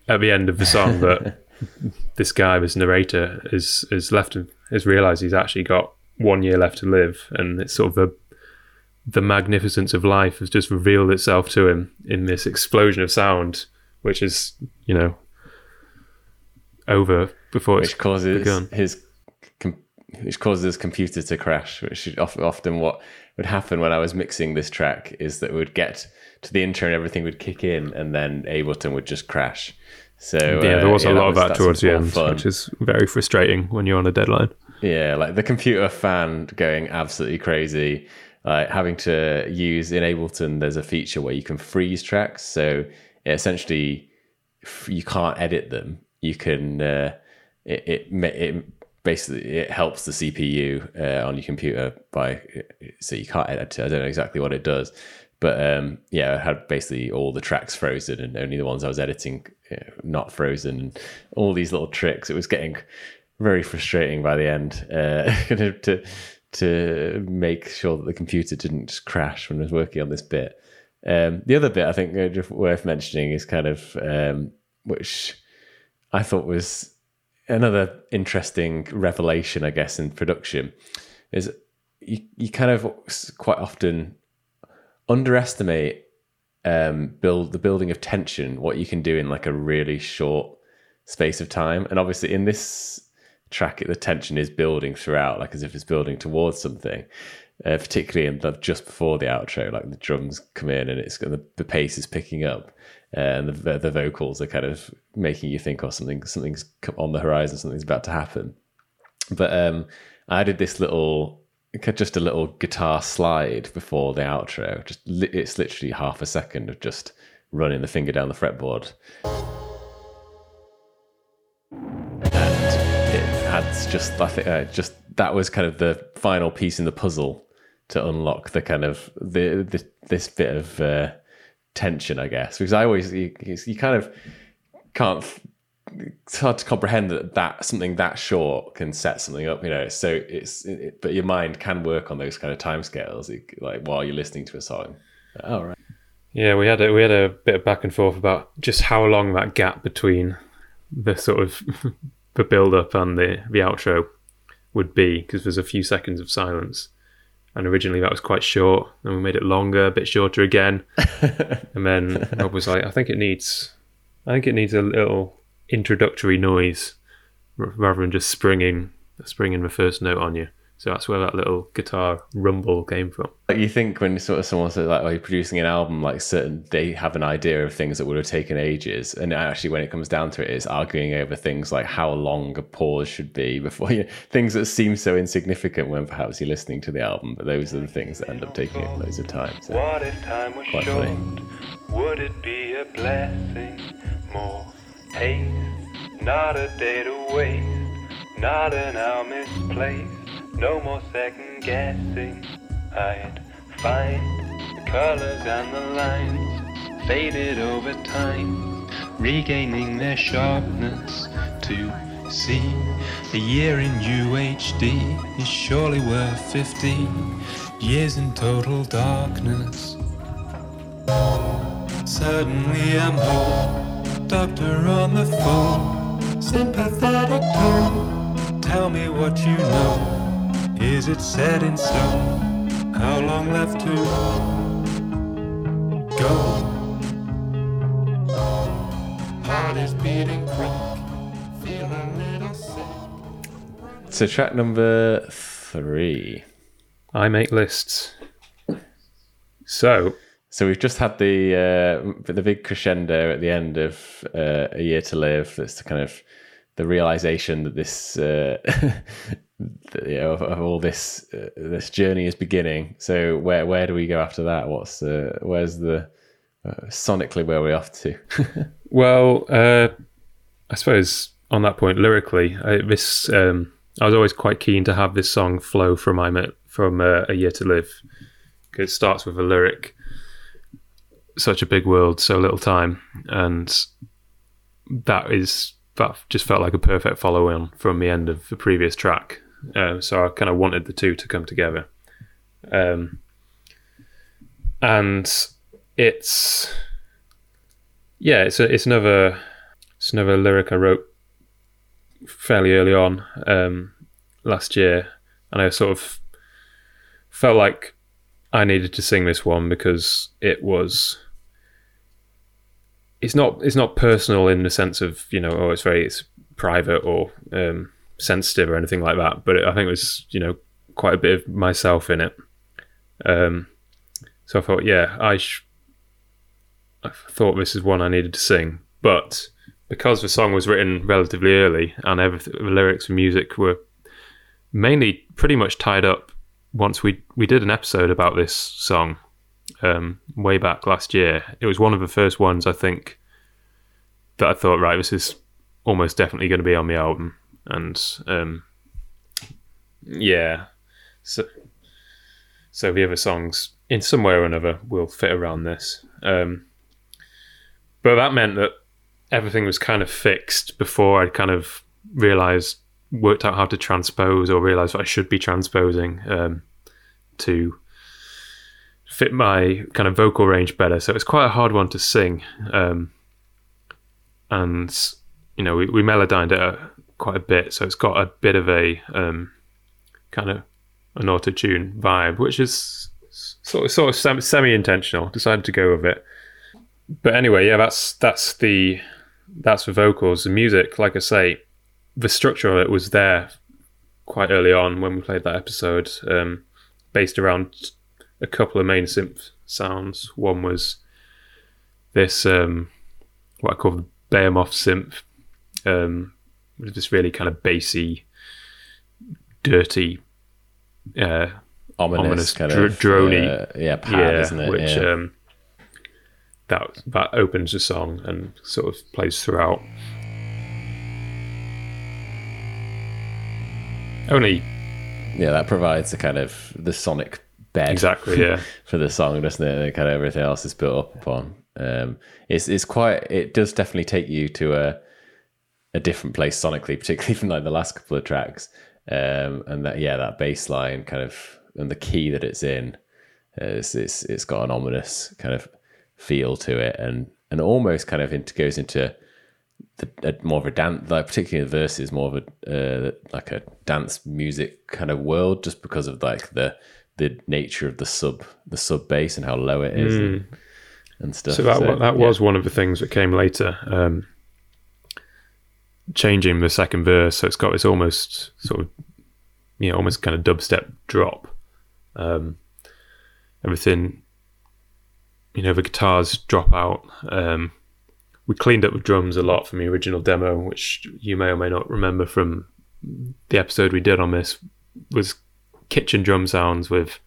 at the end of the song that this guy, this narrator, is is left has realized he's actually got one year left to live, and it's sort of the the magnificence of life has just revealed itself to him in this explosion of sound, which is you know over before it's which causes begun. his which causes computer to crash which is often what would happen when i was mixing this track is that we would get to the intro and everything would kick in and then ableton would just crash so Yeah, there uh, was yeah, a lot of that towards the end, fun. which is very frustrating when you're on a deadline. Yeah, like the computer fan going absolutely crazy. Like having to use in Ableton, there's a feature where you can freeze tracks. So it essentially, you can't edit them. You can uh, it, it it basically it helps the CPU uh, on your computer by so you can't edit it. I don't know exactly what it does, but um, yeah, I had basically all the tracks frozen and only the ones I was editing uh, not frozen. And all these little tricks. It was getting very frustrating by the end uh, to to make sure that the computer didn't crash when I was working on this bit. Um, the other bit I think uh, worth mentioning is kind of um, which I thought was another interesting revelation, I guess, in production is you, you kind of quite often underestimate um, build the building of tension, what you can do in like a really short space of time. And obviously, in this track, the tension is building throughout, like as if it's building towards something. Uh, particularly in the, just before the outro, like the drums come in and it's the, the pace is picking up, and the the vocals are kind of making you think, oh, something something's on the horizon, something's about to happen. But um, I did this little, just a little guitar slide before the outro. Just it's literally half a second of just running the finger down the fretboard, and it adds just I think uh, just that was kind of the final piece in the puzzle to unlock the kind of the, the this bit of uh, tension, I guess. Because I always you, you kind of can't it's hard to comprehend that that something that short can set something up you know so it's it, but your mind can work on those kind of timescales like while you're listening to a song oh right Yeah, we had a, we had a bit of back and forth about just how long that gap between the sort of the build up and the the outro would be because there's a few seconds of silence, and originally that was quite short, and we made it longer, a bit shorter again, and then Rob was like, I think it needs I think it needs a little introductory noise r- rather than just springing springing the first note on you. So that's where that little guitar rumble came from. Like you think when sort of someone says like, "Oh, you're producing an album," like certain they have an idea of things that would have taken ages, and actually, when it comes down to it, it's arguing over things like how long a pause should be before you things that seem so insignificant when perhaps you're listening to the album, but those are the things that end up taking up loads of time. So. What if time was Quite short? funny. Would it be a blessing? More haste, not a day to waste, not an hour misplaced, no more second guessing. I'd find the colors and the lines faded over time, regaining their sharpness to see. A year in UHD is surely worth 15 years in total darkness. Suddenly I'm home, doctor on the phone, sympathetic tone. Tell me what you know. Is it set in stone? How long left to go? Heart is beating quick, feel a little sick. So track number three. I make lists. So So we've just had the uh, the big crescendo at the end of uh, a year to live. It's the kind of the realization that this uh, that, you know, of, of all this uh, this journey is beginning. So where where do we go after that? What's where's the uh, sonically where we're off to? Well, uh, I suppose on that point, lyrically, I, this um, I was always quite keen to have this song flow from I Met, from uh, A Year to Live because it starts with a lyric, "Such a big world, so little time," and that is that just felt like a perfect follow-on from the end of the previous track. Uh, so I kind of wanted the two to come together, um, and it's yeah, it's a, it's another it's another lyric I wrote fairly early on um, last year, and I sort of felt like I needed to sing this one because it was it's not it's not personal in the sense of you know oh it's very it's private or um, sensitive or anything like that, but it, I think it was you know quite a bit of myself in it. Um, so I thought, yeah, I sh- I thought this is one I needed to sing, but because the song was written relatively early and everything, the lyrics and music were mainly pretty much tied up. Once we we did an episode about this song um, way back last year, it was one of the first ones I think that I thought, right, this is almost definitely going to be on the album, and um, yeah, so so the other songs in some way or another will fit around this. Um, but that meant that everything was kind of fixed before I kind of realized, worked out how to transpose or realized what I should be transposing um, to fit my kind of vocal range better. So it's quite a hard one to sing. Um, and, you know, we, we melodyned it quite a bit. So it's got a bit of a um, kind of an auto tune vibe, which is sort of, sort of semi intentional. Decided to go with it but anyway, yeah, that's that's the that's the vocals. The music, like I say, the structure of it was there quite early on when we played that episode, um, based around a couple of main synth sounds. One was this um, what I call the Behemoth synth, um, with this really kind of bassy, dirty, uh, Ominous, Ominous kind dr- of droney. uh, yeah, pad, yeah, isn't it? which yeah. um, that that opens the song and sort of plays throughout. Only yeah, that provides the kind of the sonic bed exactly, yeah, for the song, doesn't it? And kind of everything else is built up upon. Um, it's it's quite. It does definitely take you to a a different place sonically, particularly from like the last couple of tracks. Um, and that yeah, that bass line kind of and the key that it's in, uh, it's, it's it's got an ominous kind of feel to it, and and almost kind of into, goes into the, a, more of a dance, like particularly the verses, more of a uh, like a dance music kind of world, just because of like the the nature of the sub the sub bass and how low it is. And, and stuff. So that wa- that yeah. was one of the things that came later. Um, changing the second verse, so it's got this almost sort of, you know, almost kind of dubstep drop. Um, everything, you know, the guitars drop out. Um, we cleaned up the drums a lot from the original demo, which you may or may not remember from the episode we did on this. Was kitchen drum sounds with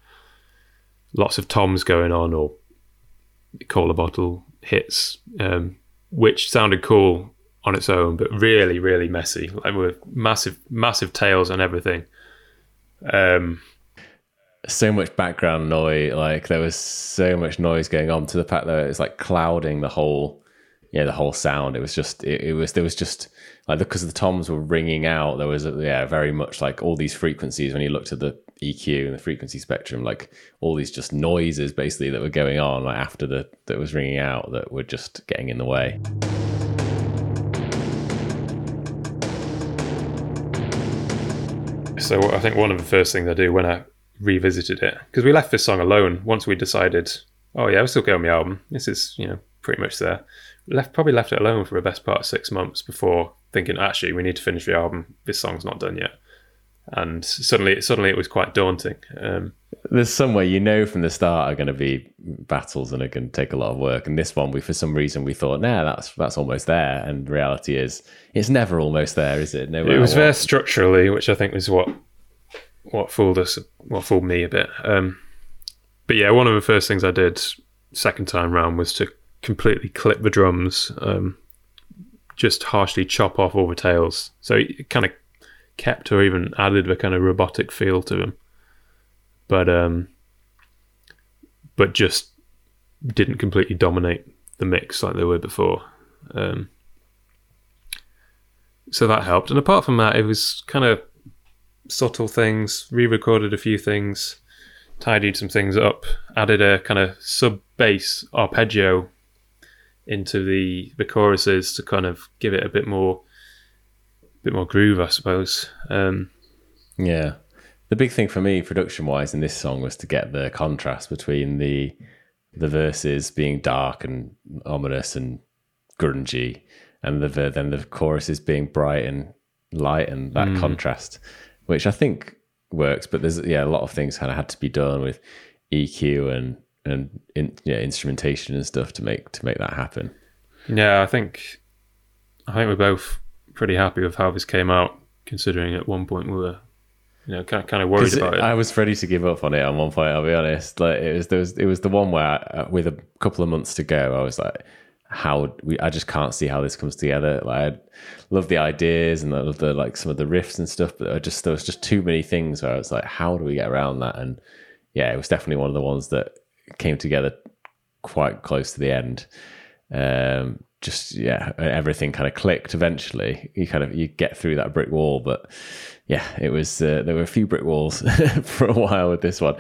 lots of toms going on or cola bottle hits, um, which sounded cool on its own, but really, really messy, like with massive, massive tails and everything. Um, so much background noise. Like there was so much noise going on to the fact that it's like clouding the whole, yeah, the whole sound. It was just, it, it was there was just like because the toms were ringing out. There was, a, yeah, very much like all these frequencies when you looked at the EQ and the frequency spectrum, like all these just noises basically that were going on like after the that was ringing out that were just getting in the way. So I think one of the first things I do when I revisited it, because we left this song alone once we decided, oh yeah, we'll still go on the album. This is, you know, pretty much there. Left probably left it alone for the best part of six months before thinking, actually, we need to finish the album. This song's not done yet. And suddenly, suddenly it was quite daunting. Um, There's somewhere you know from the start are going to be battles and are going to take a lot of work. And this one, we for some reason we thought, nah, that's that's almost there. And reality is, it's never almost there, is it? No, it was there structurally, which I think was what what fooled us, what fooled me a bit. Um, but yeah, one of the first things I did second time round was to completely clip the drums, um, just harshly chop off all the tails, so it kind of kept or even added the kind of robotic feel to them. But um, but just didn't completely dominate the mix like they were before. Um, so that helped. And apart from that, it was kind of subtle things, re recorded a few things, tidied some things up, added a kind of sub bass arpeggio into the, the choruses to kind of give it a bit more bit more groove, I suppose. Um, Yeah. The big thing for me, production wise, in this song was to get the contrast between the the verses being dark and ominous and grungy, and the then the choruses being bright and light, and that contrast, which I think works. But there's yeah, a lot of things kind of had to be done with EQ and and in, yeah, instrumentation and stuff to make to make that happen. yeah, I think I think we're both pretty happy with how this came out, considering at one point we were, you know, kind of, kind of worried about it. I was ready to give up on it at one point. I'll be honest. Like it was, there was, it was the one where, uh, with a couple of months to go, I was like, "How? We, I just can't see how this comes together." Like, I love the ideas and I love the like some of the riffs and stuff, but I just there was just too many things where I was like, "How do we get around that?" And yeah, it was definitely one of the ones that came together quite close to the end. Um, just yeah, everything kind of clicked. Eventually, you kind of you get through that brick wall, but yeah, it was uh, there were a few brick walls for a while with this one.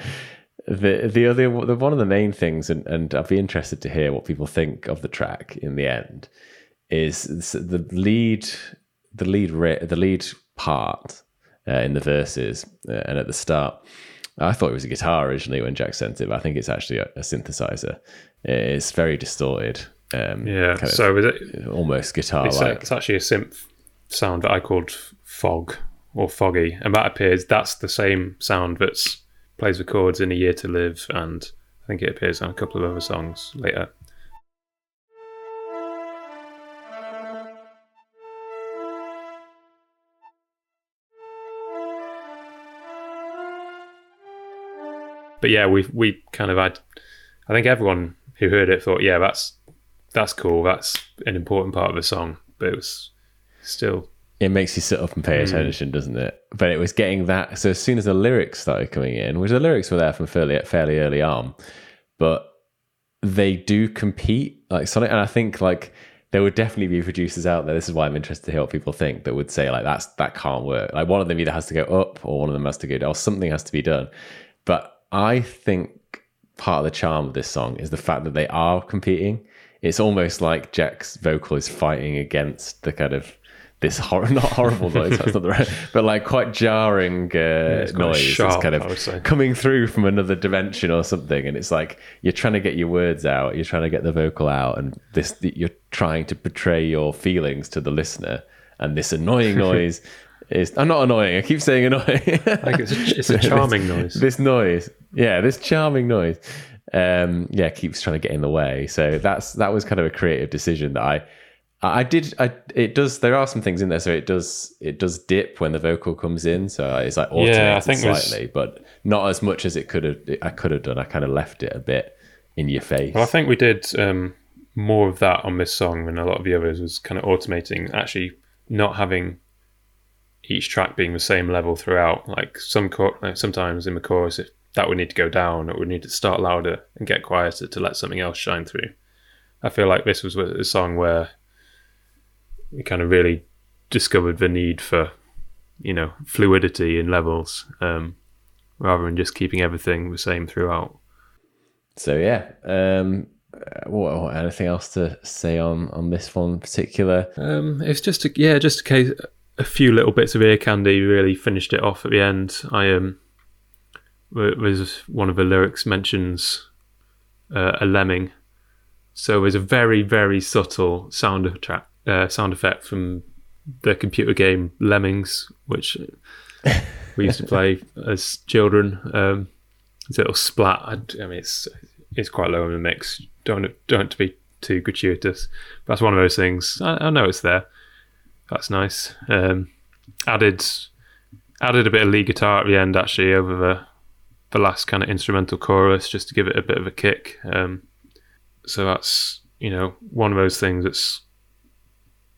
The the other the, one of the main things, and, and I'd be interested to hear what people think of the track in the end, is the lead the lead the lead part uh, in the verses uh, and at the start. I thought it was a guitar originally when Jack sent it, but I think it's actually a, a synthesizer. It's very distorted. Um, yeah, of so is it, almost guitar it's, like. it's actually a synth sound that I called fog or foggy, and that appears. That's the same sound that's plays the chords in A Year to Live, and I think it appears on a couple of other songs later. But yeah, we we kind of had. I think everyone who heard it thought, yeah, that's that's cool. That's an important part of the song, but it was still it makes you sit up and pay hmm. attention, doesn't it? But it was getting that. So as soon as the lyrics started coming in, which the lyrics were there from fairly fairly early on, but they do compete like Sonic, and I think like there would definitely be producers out there. This is why I'm interested to hear what people think that would say like that's that can't work. Like one of them either has to go up or one of them has to go down. Or something has to be done. But I think part of the charm of this song is the fact that they are competing. It's almost like Jack's vocal is fighting against the kind of this hor- not horrible noise that's not the right but like quite jarring uh, quite noise sharp, it's kind I would say. of coming through from another dimension or something and it's like you're trying to get your words out you're trying to get the vocal out and this you're trying to portray your feelings to the listener and this annoying noise is i'm not annoying i keep saying annoying Like it's a, it's a charming noise. this noise yeah this charming noise um yeah keeps trying to get in the way so that's that was kind of a creative decision that i i did i it does there are some things in there so it does it does dip when the vocal comes in so it's like automated Yeah, I think there's- slightly but not as much as it could have i could have done i kind of left it a bit in your face Well, I think we did um, more of that on this song than a lot of the others. Was kind of automating, actually not having each track being the same level throughout. Like some sometimes in the chorus, if that would need to go down, it would need to start louder and get quieter to let something else shine through. I feel like this was a song where we kind of really discovered the need for, you know, fluidity in levels, um, rather than just keeping everything the same throughout. so yeah um uh, what, what anything else to say on on this one in particular Um, it's just a, yeah, just a case. A few little bits of ear candy really finished it off at the end. I um, wa- was one of the lyrics mentions uh, a lemming, so there's a very very subtle sound track, uh, sound effect from the computer game Lemmings, which we used to play as children. Um, it's a little splat. I, I mean, it's it's quite low in the mix. Don't don't to be too gratuitous. That's one of those things. I, I know it's there. That's nice. Um, added added a bit of lead guitar at the end actually over the the last kind of instrumental chorus just to give it a bit of a kick. Um, so that's you know one of those things that's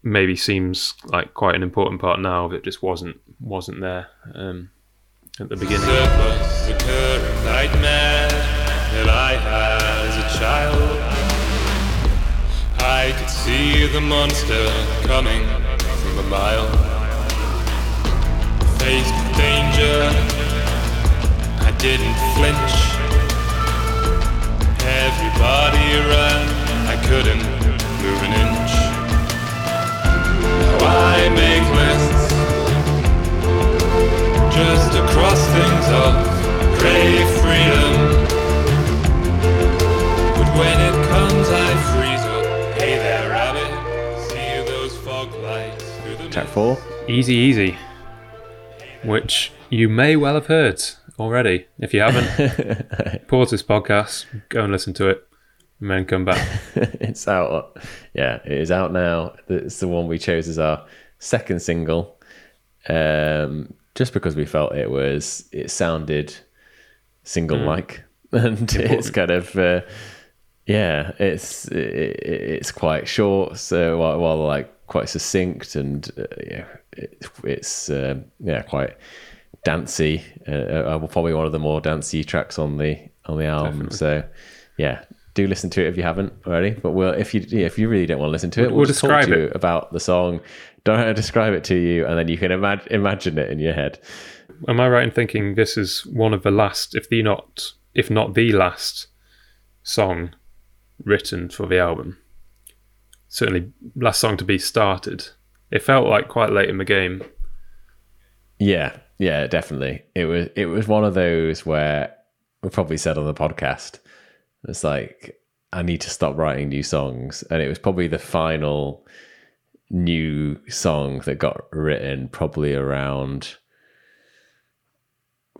maybe seems like quite an important part now that just wasn't wasn't there um, at the beginning. I could see the monster coming from a mile. Danger, didn't flinch. Everybody ran, I couldn't move an inch. Now I make lists just to cross things off, crave freedom. But when it comes, I freeze up. Hey there, rabbit. See those fog lights through the track four Easy Easy, which you may well have heard already. If you haven't, pause this podcast, go and listen to it, and then come back. it's out. Yeah, it is out now. It's the one we chose as our second single, um, just because we felt it was it sounded single-like, and it's kind of uh, yeah, it's it, it- it's quite short, so while, while like quite succinct and uh, yeah, it, it's uh, yeah quite dancey. Uh, uh, probably one of the more dancey tracks on the on the album. So yeah, do listen to it if you haven't already. But we'll if you yeah, if you really don't want to listen to it, we'll, We'll just talk to you it. about the song. Don't know how to describe it to you, and then you can imag- imagine it in your head. Am I right in thinking this is one of the last, if the not, if not the last, song written for the album? Certainly, last song to be started. It felt like quite late in the game. Yeah, yeah, definitely. It was it was one of those where we probably said on the podcast, it's like I need to stop writing new songs, and it was probably the final new song that got written probably around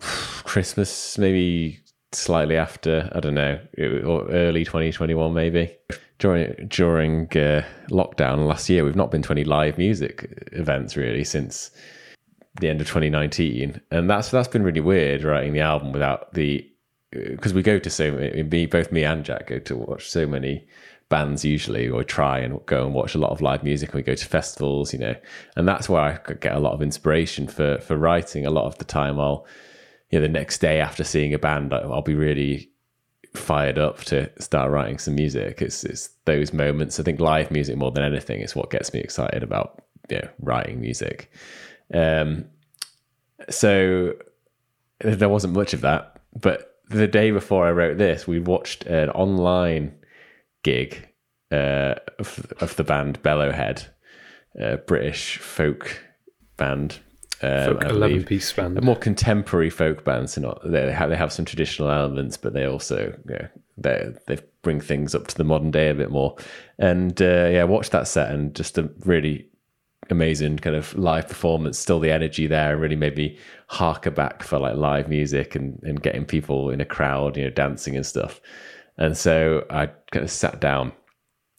Christmas, maybe slightly after. I don't know, or early 2021, maybe during during uh, lockdown last year. We've not been to any live music events really since the end of 2019 and that's that's been really weird writing the album without the uh, because we go to so me both me and jack go to watch so many bands usually or try and go and watch a lot of live music we go to festivals you know. And that's where i could get a lot of inspiration for for writing. A lot of the time i'll you know the next day after seeing a band i'll be really fired up to start writing some music. It's it's those moments. I think live music more than anything is what gets me excited about you know writing music um, so there wasn't much of that. But the day before I wrote this, we watched an online gig uh, of, of the band Bellowhead uh, British folk band. Um, Folk 11 piece band. a more contemporary folk band. So not they have they have some traditional elements, but they also you know, they they bring things up to the modern day a bit more. And uh, yeah, watch that set and just a really amazing kind of live performance. Still the energy there and really made me harker back for like live music and and getting people in a crowd, you know, dancing and stuff. And so I kind of sat down.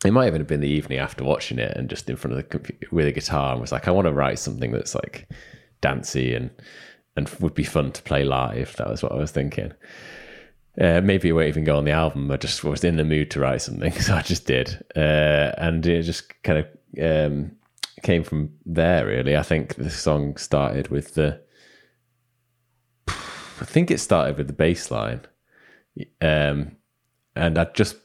It might even have been the evening after watching it, and just in front of the computer with a guitar, and was like, I want to write something that's like dancey and and would be fun to play live. That was what I was thinking. Uh, maybe it won't even go on the album. I just was in the mood to write something, so I just did, uh, and it just kind of um, came from there. Really, I think the song started with the. I think it started with the bass line, um, and I just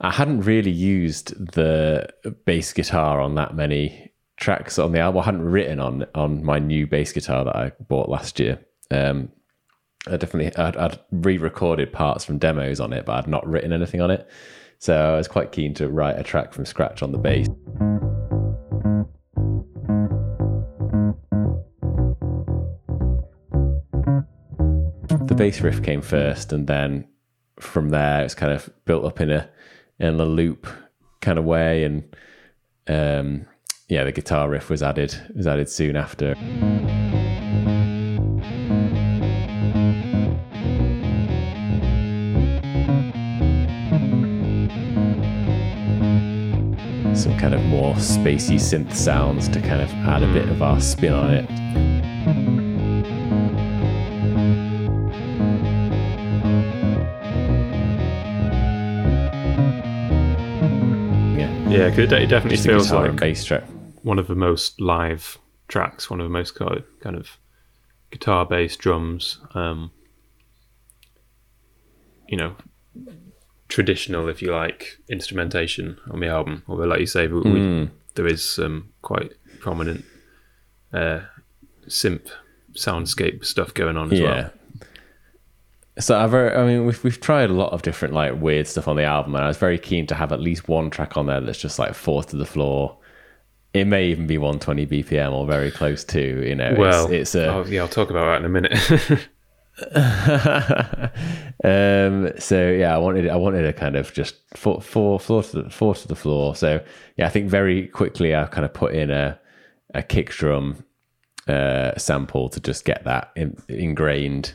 I hadn't really used the bass guitar on that many tracks on the album. I hadn't written on on my new bass guitar that I bought last year. Um, I definitely I'd, I'd re-recorded parts from demos on it, but I'd not written anything on it. So I was quite keen to write a track from scratch on the bass. Bass riff came first, and then from there it's kind of built up in a in a loop kind of way, and um, yeah, the guitar riff was added was added soon after. Some kind of more spacey synth sounds to kind of add a bit of our spin on it. Yeah, because it, it definitely just feels like bass track. one of the most live tracks, one of the most kind of guitar, bass, drums, um, you know, traditional, if you like, instrumentation on the album. Although, like you say, we, Hmm. we, there is some quite prominent uh, synth soundscape stuff going on as yeah. well. So I've, very- I mean, we've we've tried a lot of different like weird stuff on the album, and I was very keen to have at least one track on there that's just like four to the floor. It may even be 120 BPM or very close to. You know, Well, it's, it's a I'll, yeah, I'll talk about that in a minute. um, so yeah, I wanted I wanted a kind of just four, four floor to the four to the floor. So yeah, I think very quickly I kind of put in a a kick drum uh, sample to just get that in, ingrained.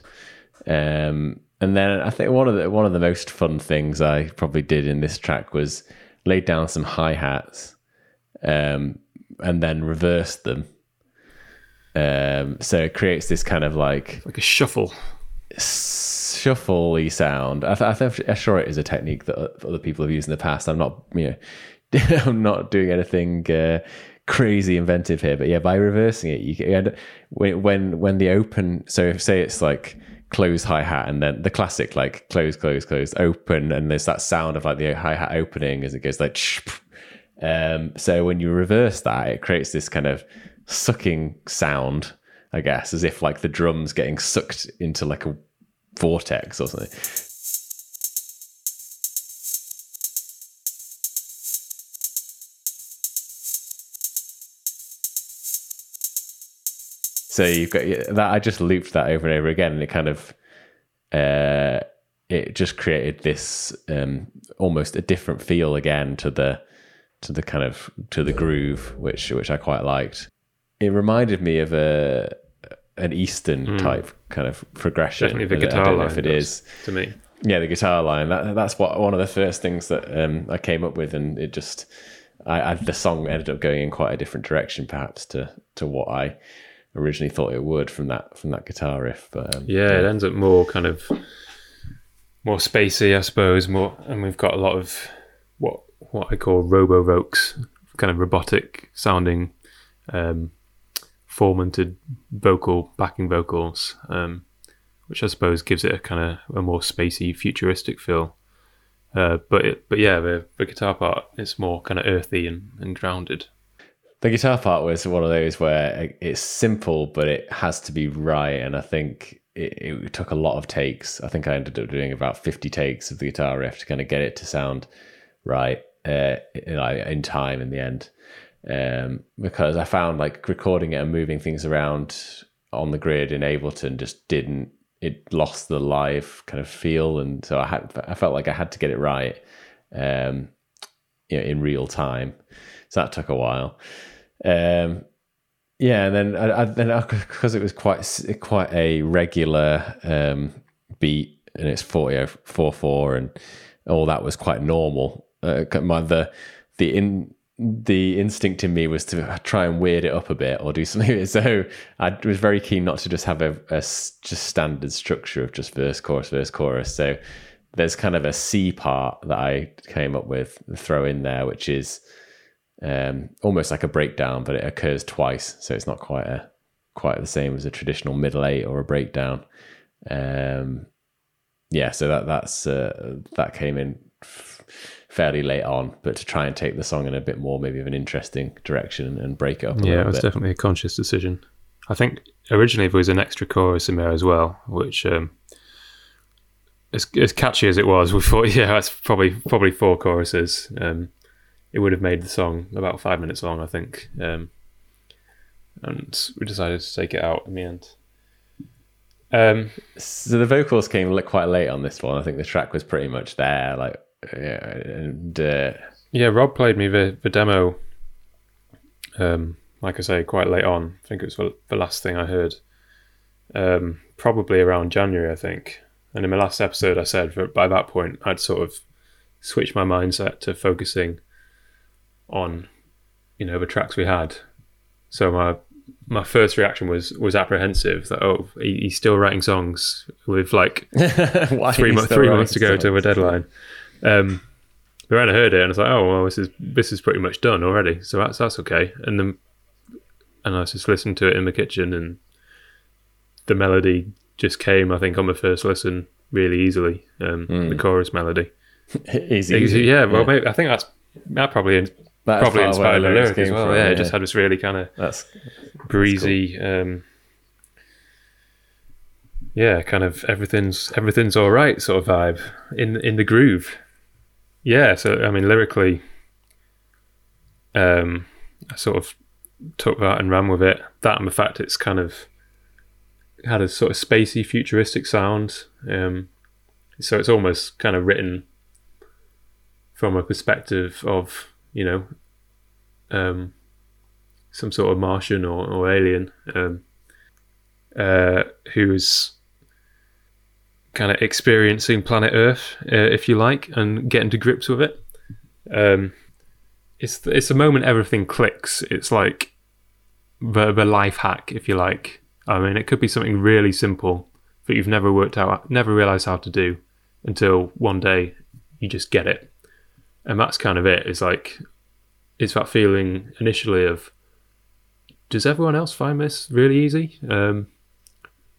Um, and then I think one of the one of the most fun things I probably did in this track was laid down some hi hats, um, and then reversed them. Um, so it creates this kind of like like a shuffle. shuffly sound. I, th- I think I'm sure it is a technique that other people have used in the past. I'm not, you know, I'm not doing anything uh, crazy inventive here, but yeah, by reversing it, you can, when when when the open. So if say it's like close hi hat and then the classic like close close close open and there's that sound of like the hi hat opening as it goes like. Um, so when you reverse that, it creates this kind of sucking sound, I guess, as if like the drums getting sucked into like a vortex or something. So you've got that. I just looped that over and over again, and it kind of, uh, it just created this um, almost a different feel again to the, to the kind of to the groove, which which I quite liked. It reminded me of a an Eastern type kind of progression. Definitely the guitar I don't know line if it is to me. Yeah, the guitar line. That that's what one of the first things that um, I came up with, and it just, I, I the song ended up going in quite a different direction, perhaps to to what I originally thought it would from that from that guitar riff. But um, Yeah, it ends up more kind of more spacey, I suppose. More, and we've got a lot of what what I call robo vokes, kind of robotic sounding, um, formanted vocal backing vocals, um, which I suppose gives it a kind of a more spacey, futuristic feel. Uh, but it, but yeah, the, the guitar part is more kind of earthy and, and grounded. The guitar part was one of those where it's simple, but it has to be right. And I think it, it took a lot of takes. I think I ended up doing about 50 takes of the guitar riff to kind of get it to sound right uh, in, time in the end. um, because I found like recording it and moving things around on the grid in Ableton just didn't. It lost the live kind of feel, and so I had I felt like I had to get it right, um, you know, in real time. So that took a while. Um, yeah, and then I, I, then because it was quite quite a regular um, beat, and it's forty four four, and all that was quite normal. Uh, my the the in the instinct in me was to try and weird it up a bit or do something. So I was very keen not to just have a just standard structure of just verse chorus verse chorus. So there's kind of a C part that I came up with throw in there, which is um, almost like a breakdown, but it occurs twice, so it's not quite a quite the same as a traditional middle eight or a breakdown. Um, yeah, so that that's uh, that came in f- fairly late on, but to try and take the song in a bit more maybe of an interesting direction and break it up. A Yeah, it was bit. definitely a conscious decision. I think originally there was an extra chorus in there as well, which um, as as catchy as it was, we thought, yeah, that's probably probably four choruses. Um, it would have made the song about five minutes long, I think. Um, and we decided to take it out in the end. Um, So the vocals came quite late on this one. I think the track was pretty much there, like yeah, and uh, yeah, Rob played me the, the demo. Um, like I say, quite late on. I think it was the, last thing I heard. Um, probably around January, I think. And in my last episode, I said that by that point, I'd sort of switched my mindset to focusing on, you know, the tracks we had. So my my first reaction was was apprehensive that oh he, he's still writing songs with like three, mo- three months to go to a deadline. Um, but then I heard it and I was like, oh well, this is this is pretty much done already, so that's that's okay. And then and I just listened to it in the kitchen, and the melody just came. I think on the first listen really easily. Um, The chorus melody. Easy. Yeah, well, Maybe, I think that's that probably That's probably part of where inspired the lyric as well. from, yeah, it just had this really kind of that's breezy. Um, yeah, kind of everything's everything's all right sort of vibe in in the groove. Yeah, so I mean lyrically, um, I sort of took that and ran with it. That and the fact it's kind of had a sort of spacey, futuristic sound. Um, so it's almost kind of written from a perspective of you know um, some sort of Martian or, or alien um, uh, who's kind of experiencing planet Earth, uh, if you like, and getting to grips with it. Um, it's it's a moment everything clicks. It's like the the life hack, if you like. I mean, it could be something really simple that you've never worked out, never realized how to do until one day you just get it, and that's kind of it. It's like it's that feeling initially of does everyone else find this really easy? Um,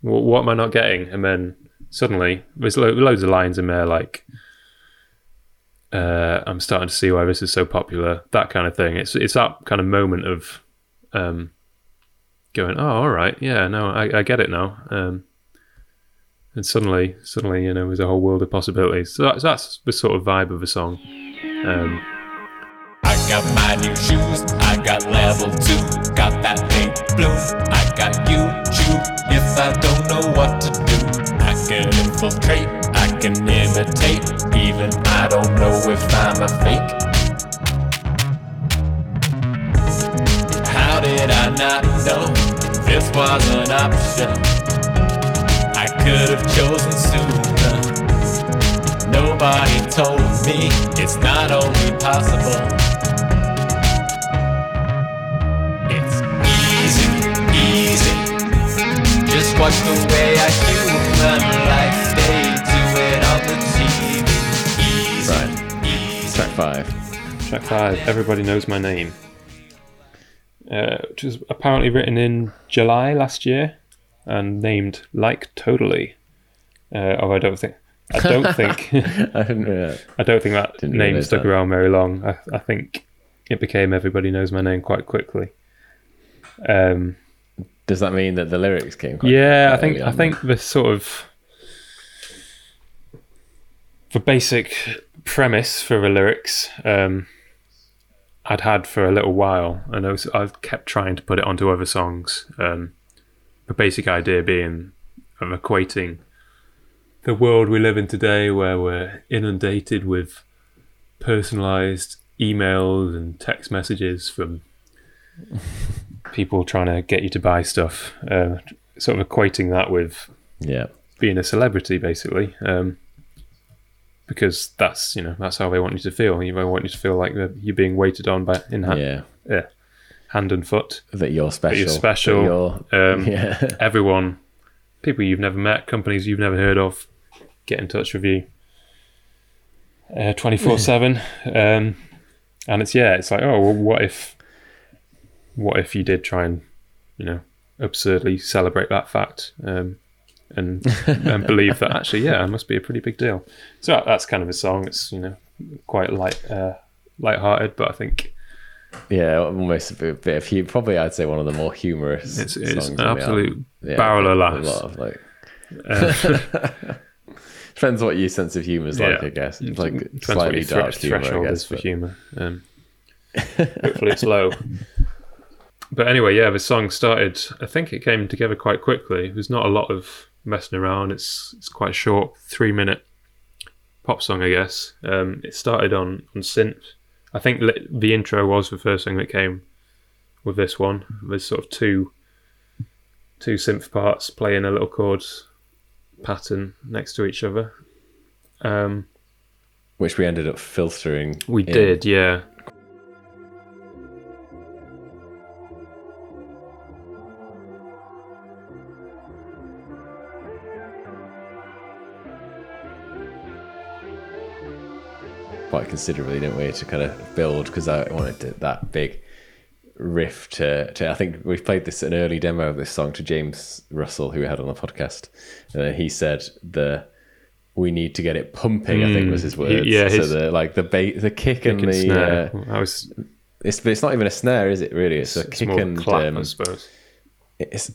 what, what am I not getting? And then suddenly there's lo- loads of lines in there like uh, I'm starting to see why this is so popular. That kind of thing. It's it's that kind of moment of um, going, oh, all right, yeah, no, I, I get it now. Um, and suddenly, suddenly, you know, there's a whole world of possibilities. So that's, that's the sort of vibe of the song. Um, I got my new shoes, I got level two, got that pink bloom. I got YouTube if I don't know what to do. I can infiltrate, I can imitate, even I don't know if I'm a fake. How did I not know this was an option? I could have chosen sooner. Nobody told me it's not only possible. It's easy, easy. Just watch the way a human life they do it on the TV. Easy, Right. easy. track five. Track five, Everybody Knows My Name, uh, which was apparently written in July last year and named Like Totally. Uh, oh, I don't think. I don't think. I didn't that. I don't think that name stuck that. around very long. I, I think it became Everybody Knows My Name quite quickly. Um, Does that mean that the lyrics came? Quite yeah, I think I think the sort of the basic premise for the lyrics. Um, I'd had for a little while, and I was, I've kept trying to put it onto other songs. Um, the basic idea being of equating the world we live in today, where we're inundated with personalized emails and text messages from people trying to get you to buy stuff. Uh, sort of equating that with Yeah. being a celebrity, basically, um, because that's you know that's how they want you to feel. You they want you to feel like you're being waited on by in hand, Yeah. yeah, hand and foot. That you're special. you're special. that you're- Um, yeah. Everyone, people you've never met, companies you've never heard of, get in touch with you. Twenty four seven, and it's yeah, it's like oh well, what if, what if you did try and, you know, absurdly celebrate that fact, um, and and believe that actually yeah, it must be a pretty big deal. So that's kind of a song. It's you know quite light, uh, light-hearted, but I think Yeah, almost a bit, bit of humor. Probably, I'd say one of the more humorous. it's it's an absolute. Yeah, barrel of laughs. of, like, Uh, depends what your sense of humor is like, Yeah. I guess. It's Depends like what slightly thre- dark humor, threshold I is guess. for but- humour. Um, hopefully it's low. But anyway, yeah, the song started. I think it came together quite quickly. There's not a lot of messing around. It's it's quite a short, three minute pop song, I guess. Um, it started on on synth. I think li- the intro was the first thing that came with this one. There's sort of two two synth parts playing a little chord pattern next to each other. Um, Which we ended up filtering. we in. did, yeah. quite considerably, didn't we, to kind of build because I wanted to, that big riff to, to. I think we played this an early demo of this song to James Russell, who we had on the podcast, and he said the we need to get it pumping. I think was his Mm, words. yeah, so his- the like the ba- the kick, and Kick and the snare. uh, I was it's it's not even a snare, is it? Really, it's, a kick and clap, I um, suppose. it's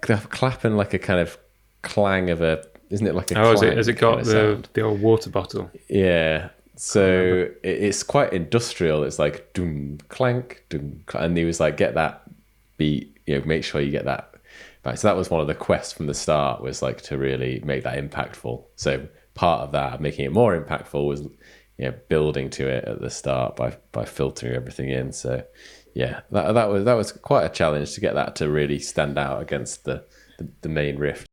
cla- clapping like a kind of clang of a. Isn't it like a? Oh, is it, has it got the, sound? the old water bottle? Yeah. So it's quite industrial. It's like doom clank doom, clank. and he was like, get that beat. You know, make sure you get that back. So that was one of the quests from the start. Was like to really make that impactful. So part of that, making it more impactful, was you know building to it at the start by by filtering everything in. So yeah, that that was that was quite a challenge to get that to really stand out against the the, the main riff.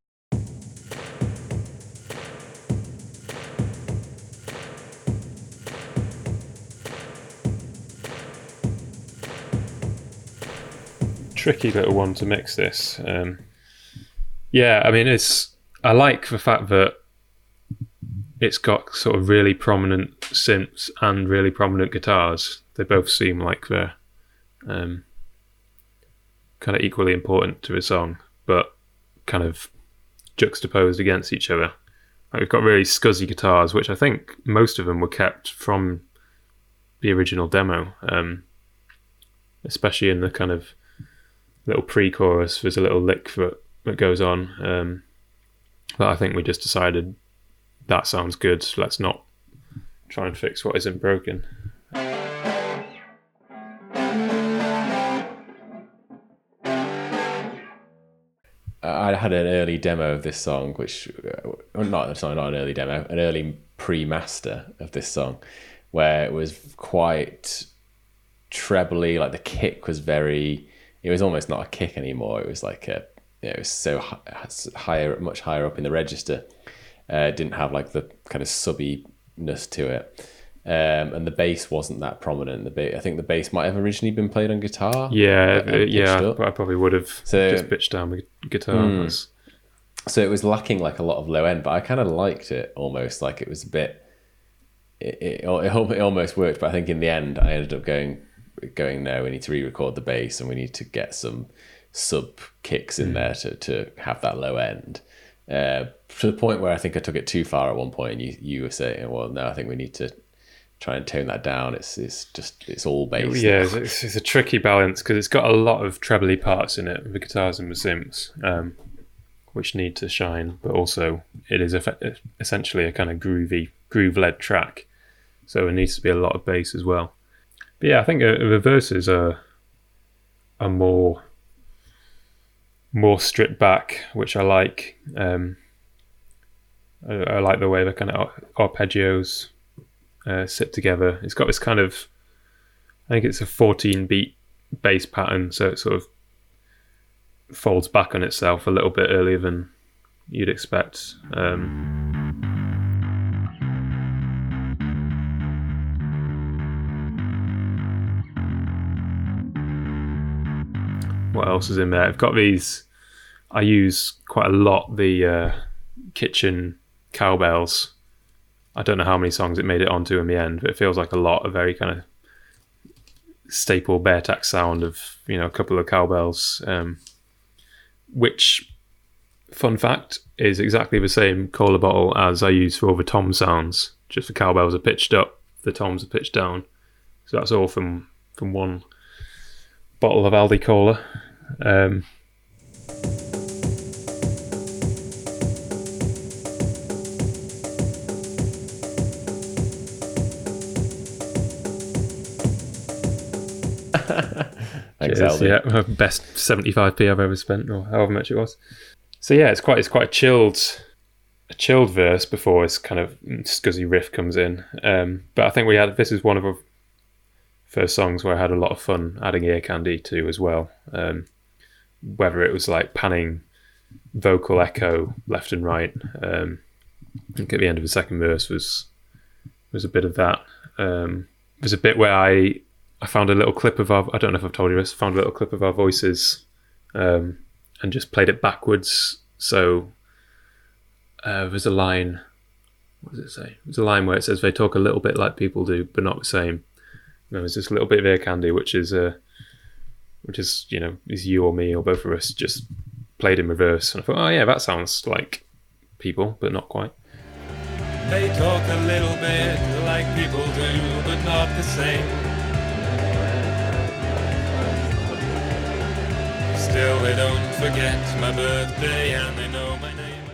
Tricky little one to mix this. Um, yeah, I mean, it's. I like the fact that it's got sort of really prominent synths and really prominent guitars. They both seem like they're um, kind of equally important to a song, but kind of juxtaposed against each other. Like we've got really scuzzy guitars, which I think most of them were kept from the original demo, um, especially in the kind of little pre-chorus. There's a little lick that that goes on, um, but I think we just decided that sounds good. So let's not try and fix what isn't broken. I had an early demo of this song, which uh, not not an early demo, an early pre-master of this song, where it was quite trebly. Like the kick was very. It was almost not a kick anymore. It was like a. It was so hi- higher, much higher up in the register. Uh, it didn't have like the kind of subbiness to it. Um, and the bass wasn't that prominent. The ba- I think the bass might have originally been played on guitar. Yeah, uh, yeah, up. I probably would have So- just pitched down the guitar. That's- so it was lacking like a lot of low end, but I kind of liked it almost like it was a bit. It, it, it it almost worked, but I think in the end I ended up going going no. We need to re-record the bass and we need to get some sub kicks in there to to have that low end. Uh, to the point where I think I took it too far at one point, and you you were saying, well, no, I think we need to try and tone that down. It's it's just it's all bass. Yeah, it's, it's a tricky balance because it's got a lot of trebly parts in it, the guitars and the synths, um, which need to shine, but also it is effe- essentially a kind of groovy, groove-led track, so it needs to be a lot of bass as well. But yeah, I think uh, the verses are are more more stripped back, which I like. Um, I, I like the way the kind of arpeggios uh, sit together. It's got this kind of, I think it's a 14 beat bass pattern, so it sort of folds back on itself a little bit earlier than you'd expect. Um, what else is in there? I've got these. I use quite a lot the uh, kitchen cowbells. I don't know how many songs it made it onto in the end, but it feels like a lot. A very kind of staple bear tax sound of you know a couple of cowbells, um, which fun fact is exactly the same cola bottle as I use for all the tom sounds. Just the cowbells are pitched up, the toms are pitched down. So that's all from from one bottle of Aldi cola. Um, Thanks, Cheers, Aldi. Yeah, best 75p I've ever spent, or however much it was. So yeah, it's quite it's quite a chilled, a chilled verse before this kind of scuzzy riff comes in. Um, but I think we had this is one of first songs where I had a lot of fun adding ear candy to as well. Um, whether it was like panning vocal echo left and right. Um, I think at the end of the second verse was was a bit of that. Um, there's a bit where I I found a little clip of our I don't know if I've told you this. Found a little clip of our voices um, and just played it backwards. So uh, there's a line. What does it say? There's a line where it says they talk a little bit like people do, but not the same. And there's just a little bit of ear candy, which is uh, which is you know is you or me or both of us just played in reverse. And I thought, oh yeah, that sounds like people, but not quite. They talk a little bit like people do, but not the same. Still, they don't forget my birthday and they know my name.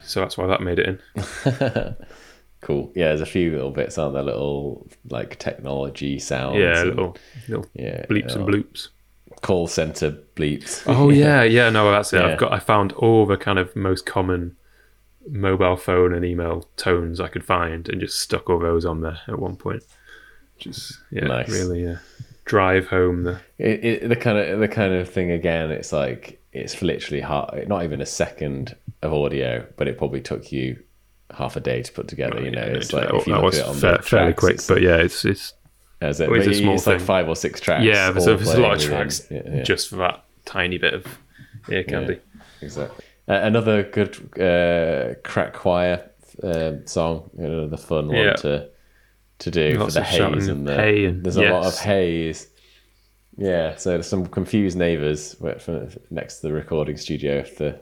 So that's why that made it in. Cool. Yeah, there's a few little bits, aren't there? Little like technology sounds. Yeah, and- little little yeah, bleeps and yeah, bloops. Call center bleeps. Oh yeah, yeah. No, that's it. Yeah. I've got. I found all the kind of most common mobile phone and email tones I could find, and just stuck all those on there at one point. Just yeah, Nice. really uh, drive home the. It, it, the kind of the kind of thing again. It's like it's literally hard, not even a second of audio, but it probably took you half a day to put together. You know, it's like if you that look was at it on fa- the fairly tracks, quick, but yeah, it's it's as it, always a but small it's like five or six tracks. yeah. There's, a, all there's a lot of tracks yeah, yeah. just for that tiny bit of ear candy. Exactly. Uh, another good uh, crack choir um, song, another fun one to to do Lots for the haze and the hay and- there's a lot of yes. haze. Yeah, so there's some confused neighbours from next to the recording studio. If the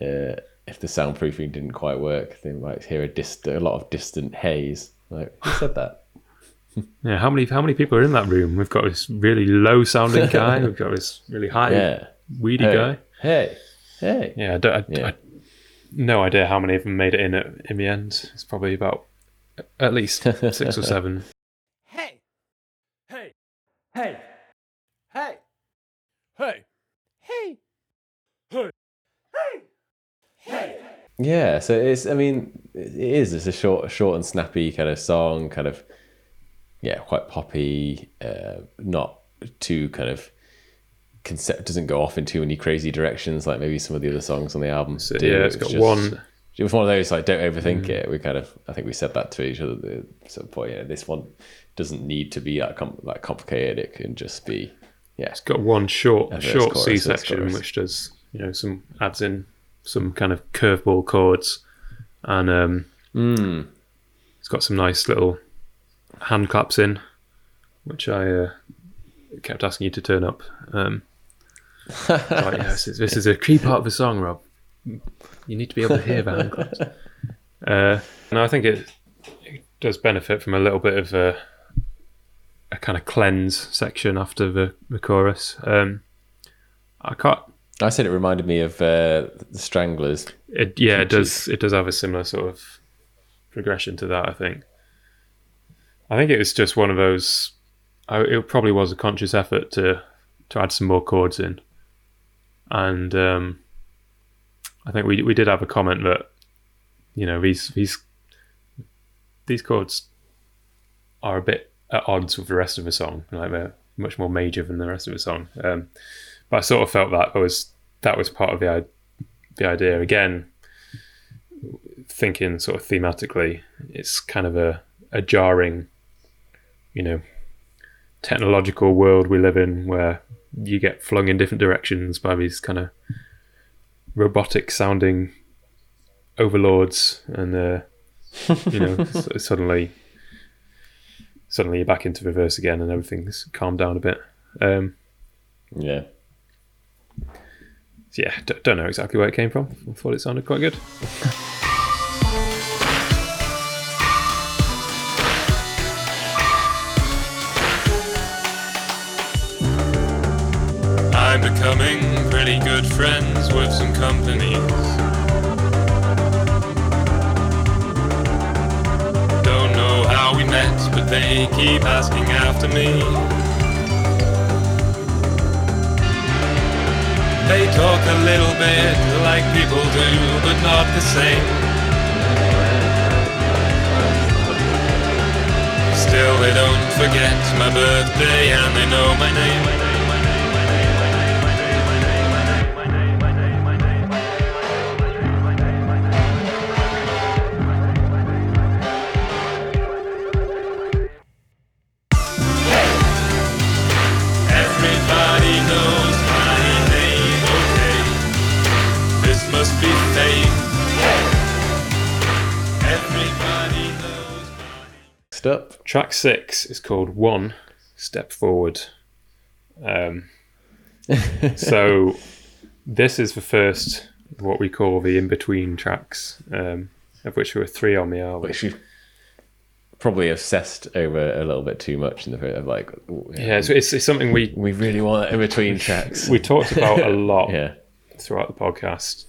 uh, if the soundproofing didn't quite work, they might hear a dist- a lot of distant haze. Like who said that? yeah, how many how many people are in that room? We've got this really low sounding guy. We've got this really high yeah. weedy hey, guy. Hey, hey. Yeah, I, don't, I, yeah. I no idea how many of them made it in at, in the end. It's probably about at least six or seven. Hey, hey, hey, hey, hey, hey, hey. Yeah, so it's. I mean, it is. It's a short, short and snappy kind of song. Kind of, yeah, quite poppy. Uh, not too kind of concept. Doesn't go off in too many crazy directions like maybe some of the other songs on the album. So, do. yeah, it's got one- It was one of those like don't overthink it. We kind of. I think we said that to each other at some point. Yeah, this one doesn't need to be that com- that complicated. It can just be. Yeah, It's got one short short C section which does you know some adds in some kind of curveball chords, and um, Mm. it's got some nice little hand claps in, which I uh, kept asking you to turn up. Um, like, yeah, this, is, this is a key part of the song, Rob. You need to be able to hear the hand claps. Uh, and I think it, it does benefit from a little bit of a, a kind of cleanse section after the, the chorus. Um, I can't. I said it reminded me of uh, the Stranglers. It, yeah, it does. It does have a similar sort of progression to that. I think. I think it was just one of those I, it probably was a conscious effort to to add some more chords in, and um, I think we we did have a comment that you know these these these chords are a bit at odds with the rest of the song, like they're much more major than the rest of the song. Um, but I sort of felt that was that was part of the the idea. Again, thinking sort of thematically, it's kind of a, a jarring, you know, technological world we live in where you get flung in different directions by these kind of robotic sounding overlords and uh, you know s- suddenly suddenly you're back into reverse again and everything's calmed down a bit um, Yeah. Yeah d- don't know exactly where it came from I thought it sounded quite good I'm becoming pretty good friends with some companies. Don't know how we met, but they keep asking after me. They talk a little bit like people do, but not the same. Still, they don't forget my birthday and they know my name. Track six is called one step forward um, so this is the first what we call the in-between tracks um, of which there were three on the album Which we've probably obsessed over a little bit too much in the of like, ooh, yeah so it's, it's something we we really want in between tracks. we talked about a lot yeah. throughout the podcast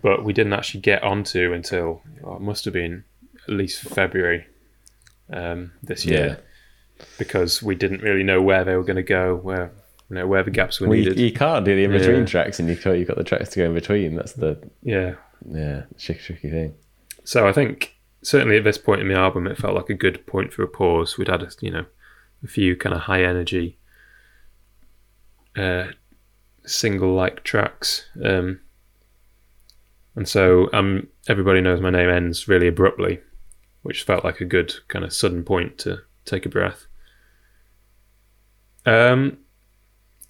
but we didn't actually get onto until oh, it must have been at least february um, this year because we didn't really know where they were going to go where you know where the gaps were Well, you, needed you can't do the in between Yeah. tracks, and you got you got the tracks to go in between. That's the yeah yeah tricky, tricky thing. So I think certainly at this point in the album, it felt like a good point for a pause. We'd had a, you know a few kind of high energy uh, single like tracks, um, and so um, everybody knows my name ends really abruptly, which felt like a good kind of sudden point to take a breath. Um,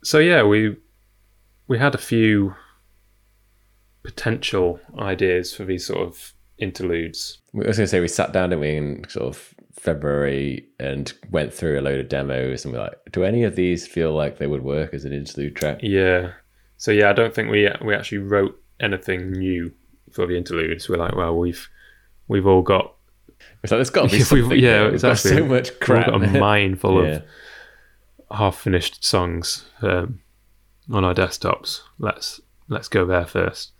so yeah, we we had a few potential ideas for these sort of interludes. I was going to say we sat down, didn't we, in sort of February and went through a load of demos, and we're like, do any of these feel like they would work as an interlude track? Yeah. So yeah, I don't think we we actually wrote anything new for the interludes. We're like, well, we've we've all got It's like there's got to be something. yeah, there. We've got exactly. so much crap. we've got a mine full yeah. of half finished songs um, on our desktops. Let's let's go there first.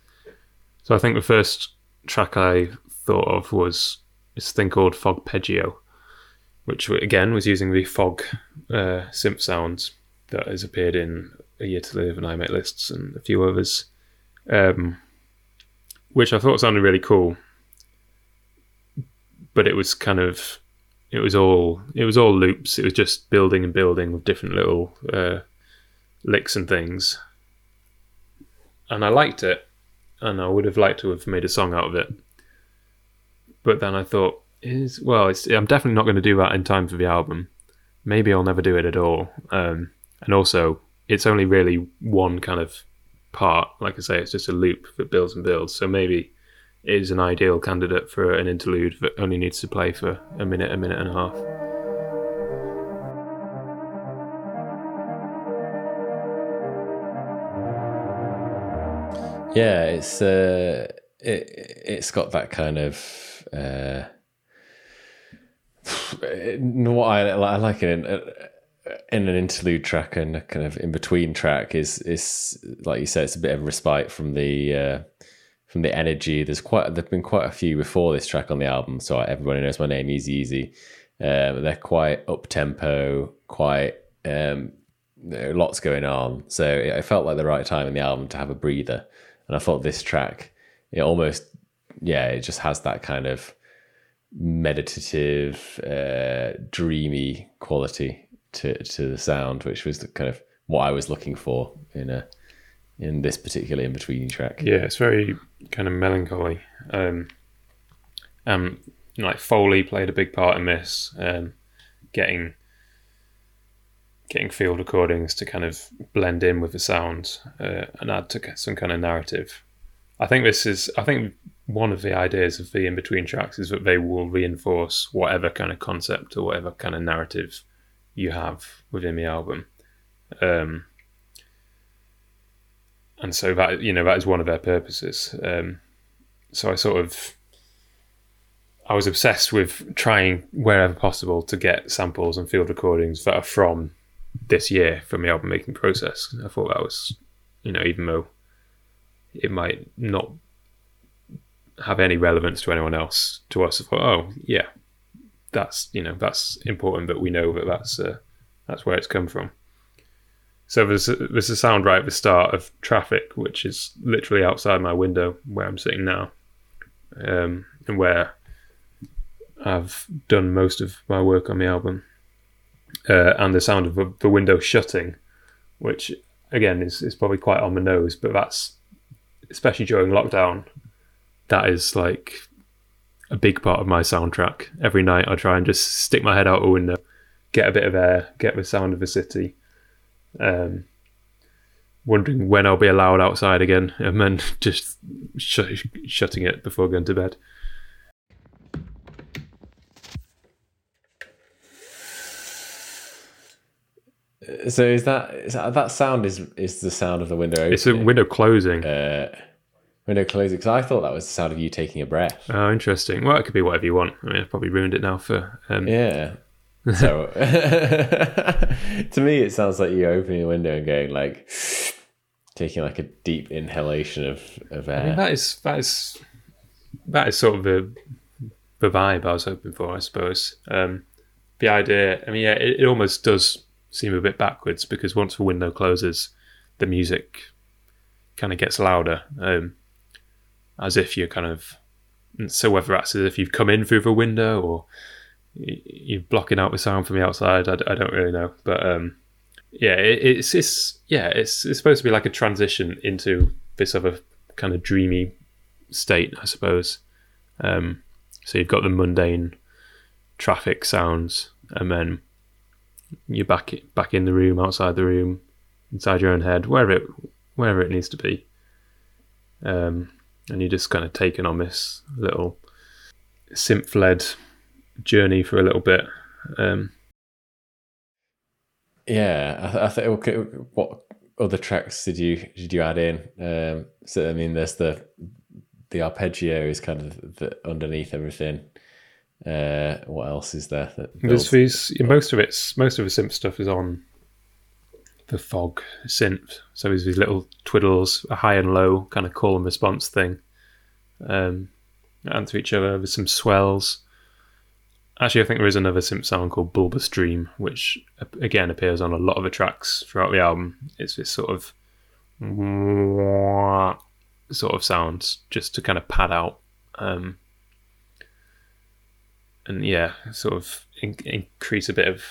So I think the first track I thought of was this thing called Fogpeggio, which again was using the fog uh, synth sounds that has appeared in A Year to Live and I Make Lists and a few others, um, which I thought sounded really cool. But it was kind of it was all it was all loops. It was just building and building with different little uh, licks and things, and I liked it, and I would have liked to have made a song out of it. But then I thought, is well, I'm definitely not going to do that in time for the album. Maybe I'll never do it at all. Um, and also, it's only really one kind of part. Like I say, it's just a loop that builds and builds. So maybe is an ideal candidate for an interlude that only needs to play for a minute, a minute and a half. Yeah, it's uh, it it's got that kind of uh, what I, I like it in, in an interlude track and a kind of in between track is is like you said, it's a bit of respite from the uh, from the energy. There's quite there've been quite a few before this track on the album. So everybody knows my name, Easy Easy, Um, they're quite up tempo, quite um, lots going on. So it, it felt like the right time in the album to have a breather. And I thought this track, it almost, yeah, it just has that kind of meditative, uh, dreamy quality to to the sound, which was the kind of what I was looking for in a in this particular in between track. Yeah, it's very kind of melancholy. Um, um, like Foley played a big part in this, um, getting getting field recordings to kind of blend in with the sound uh, and add to some kind of narrative. I think this is, I think one of the ideas of the in between tracks is that they will reinforce whatever kind of concept or whatever kind of narrative you have within the album. Um, and so that you know that is one of their purposes. Um, so I sort of I was obsessed with trying wherever possible to get samples and field recordings that are from this year from the album making process. I thought that was, you know, even though it might not have any relevance to anyone else, to us, I thought, oh yeah, that's you know that's important that we know that that's uh, that's where it's come from. So there's there's a sound right at the start of traffic, which is literally outside my window where I'm sitting now, um, and where I've done most of my work on the album uh, and the sound of the, the window shutting, which again is, is probably quite on the nose, but that's especially during lockdown. That is like a big part of my soundtrack. Every night I try and just stick my head out a window, get a bit of air, get the sound of the city. Um, wondering when I'll be allowed outside again, and then just sh- shutting it before going to bed. So is that, is that that sound is is the sound of the window opening? It's a window closing. uh, window closing because I thought that was the sound of you taking a breath. Oh, interesting. Well, it could be whatever you want. I mean, I've probably ruined it now for. Um, Yeah. So to me, it sounds like you opening a window and going like taking like a deep inhalation of of I mean, air. that is that is that is sort of the the vibe I was hoping for, I suppose. Um, the idea, I mean, yeah, it, it almost does seem a bit backwards because once the window closes, the music kind of gets louder, um, as if you're kind of. So whether that's as if you've come in through the window or you're blocking out the sound from the outside, I don't really know, but um, yeah, it, it's it's yeah, it's it's supposed to be like a transition into this other kind of dreamy state, I suppose. Um, so you've got the mundane traffic sounds, and then you're back back in the room, outside the room, inside your own head, wherever it wherever it needs to be. Um, and you're just kind of taken on this little synth-led journey for a little bit. Um, Yeah, I, th- I think. Okay, what other tracks did you did you add in? Um, so I mean, there's the the arpeggio is kind of the, underneath everything. Uh, what else is there? That There's these most of it's most of the synth stuff is on the fog synth. So there's these little twiddles, a high and low kind of call and response thing. Um answer each other. There's some swells. Actually, I think there is another synth sound called Bulbous Dream, which again appears on a lot of the tracks throughout the album. It's this sort of sort of sound just to kind of pad out um, and yeah, sort of in- increase a bit of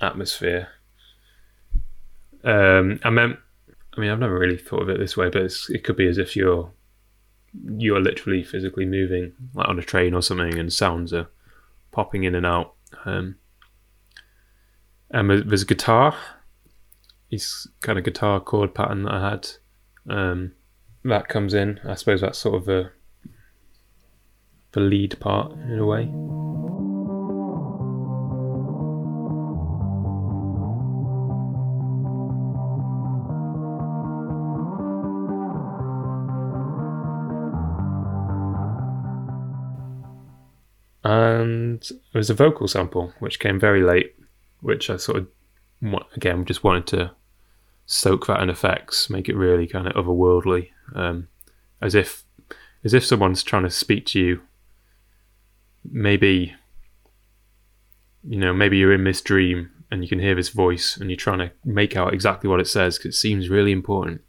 atmosphere. Um, I mean, I mean, I've never really thought of it this way, but it could be as if you're you're literally physically moving, like on a train or something, and sounds are popping in and out. Um, and there's a guitar. This kind of guitar chord pattern that I had. Um, that comes in. I suppose that's sort of a the lead part in a way. And it was a vocal sample which came very late, which I sort of again just wanted to soak that in effects, make it really kind of otherworldly, um, as if as if someone's trying to speak to you maybe you know, maybe you're in this dream and you can hear this voice and you're trying to make out exactly what it says because it seems really important.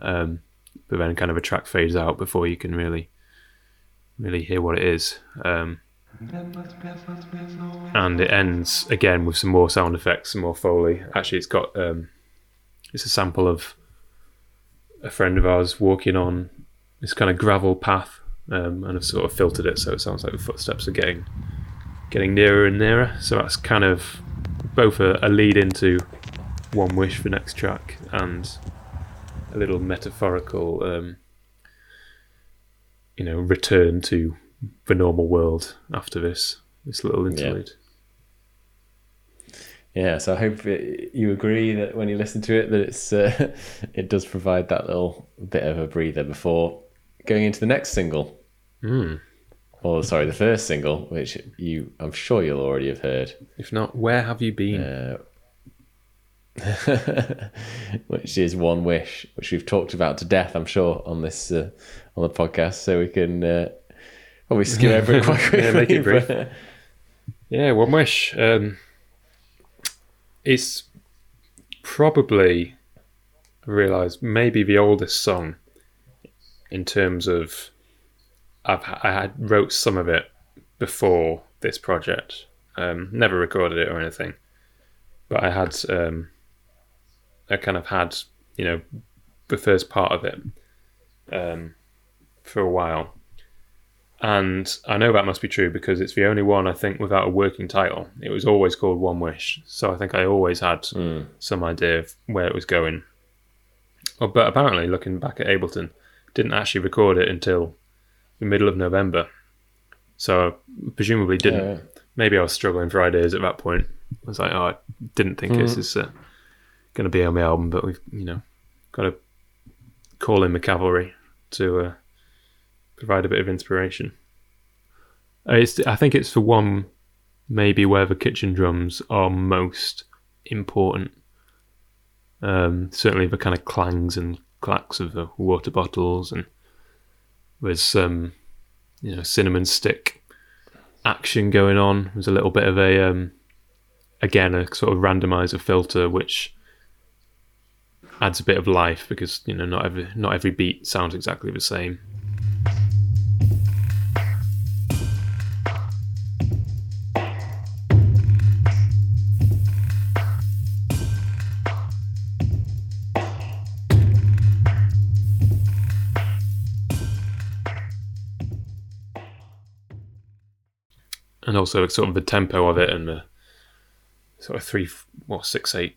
Um, but then kind of a track fades out before you can really, really hear what it is. Um, and it ends again with some more sound effects, some more foley. Actually, it's got um, it's a sample of a friend of ours walking on this kind of gravel path, um, and I've sort of filtered it so it sounds like the footsteps are getting getting nearer and nearer. So that's kind of both a, a lead into one wish for next track and a little metaphorical, um, you know, return to the normal world after this this little interlude. Yeah, so I hope it, you agree that when you listen to it, that it's uh, it does provide that little bit of a breather before going into the next single. Mm. Or sorry, the first single, which you I'm sure you'll already have heard, If not, where have you been? uh, which is "One Wish," which we've talked about to death, I'm sure, on this uh, on the podcast. So we can uh, probably skim over it quite quickly. Yeah, make it brief. but- Yeah, one wish. Um, it's probably I realise maybe the oldest song in terms of I've I had wrote some of it before this project. Um, never recorded it or anything, but I had um, I kind of had you know the first part of it um, for a while. And I know that must be true because it's the only one I think without a working title. It was always called One Wish, so I think I always had some idea of where it was going. Oh, but apparently, looking back at Ableton, didn't actually record it until the middle of November. So presumably didn't. Yeah. Maybe I was struggling for ideas at that point. I was like, oh, I didn't think this is uh, going to be on the album, but we've you know got to call in the cavalry to uh, provide a bit of inspiration. Uh, It's, I think it's the one maybe where the kitchen drums are most important. Um, certainly the kind of clangs and clacks of the water bottles and there's some you know cinnamon stick action going on. There's a little bit of a um, again a sort of randomizer filter which adds a bit of life because you know not every not every beat sounds exactly the same. And also sort of the tempo of it and the sort of three, what six eight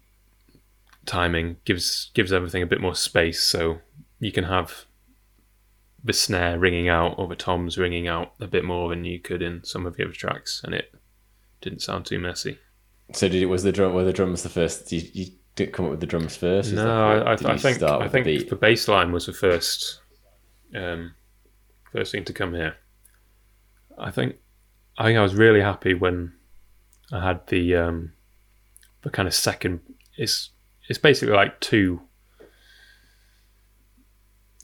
timing gives gives everything a bit more space, so you can have the snare ringing out or the toms ringing out a bit more than you could in some of the other tracks, and it didn't sound too messy. So did it? Was the drum? Were the drums the first? You, you didn't come up with the drums first? No, that- I, I, did I think I think the the bass line was the first um, first thing to come here. I think I think I was really happy when I had the um, the kind of second. It's it's basically like two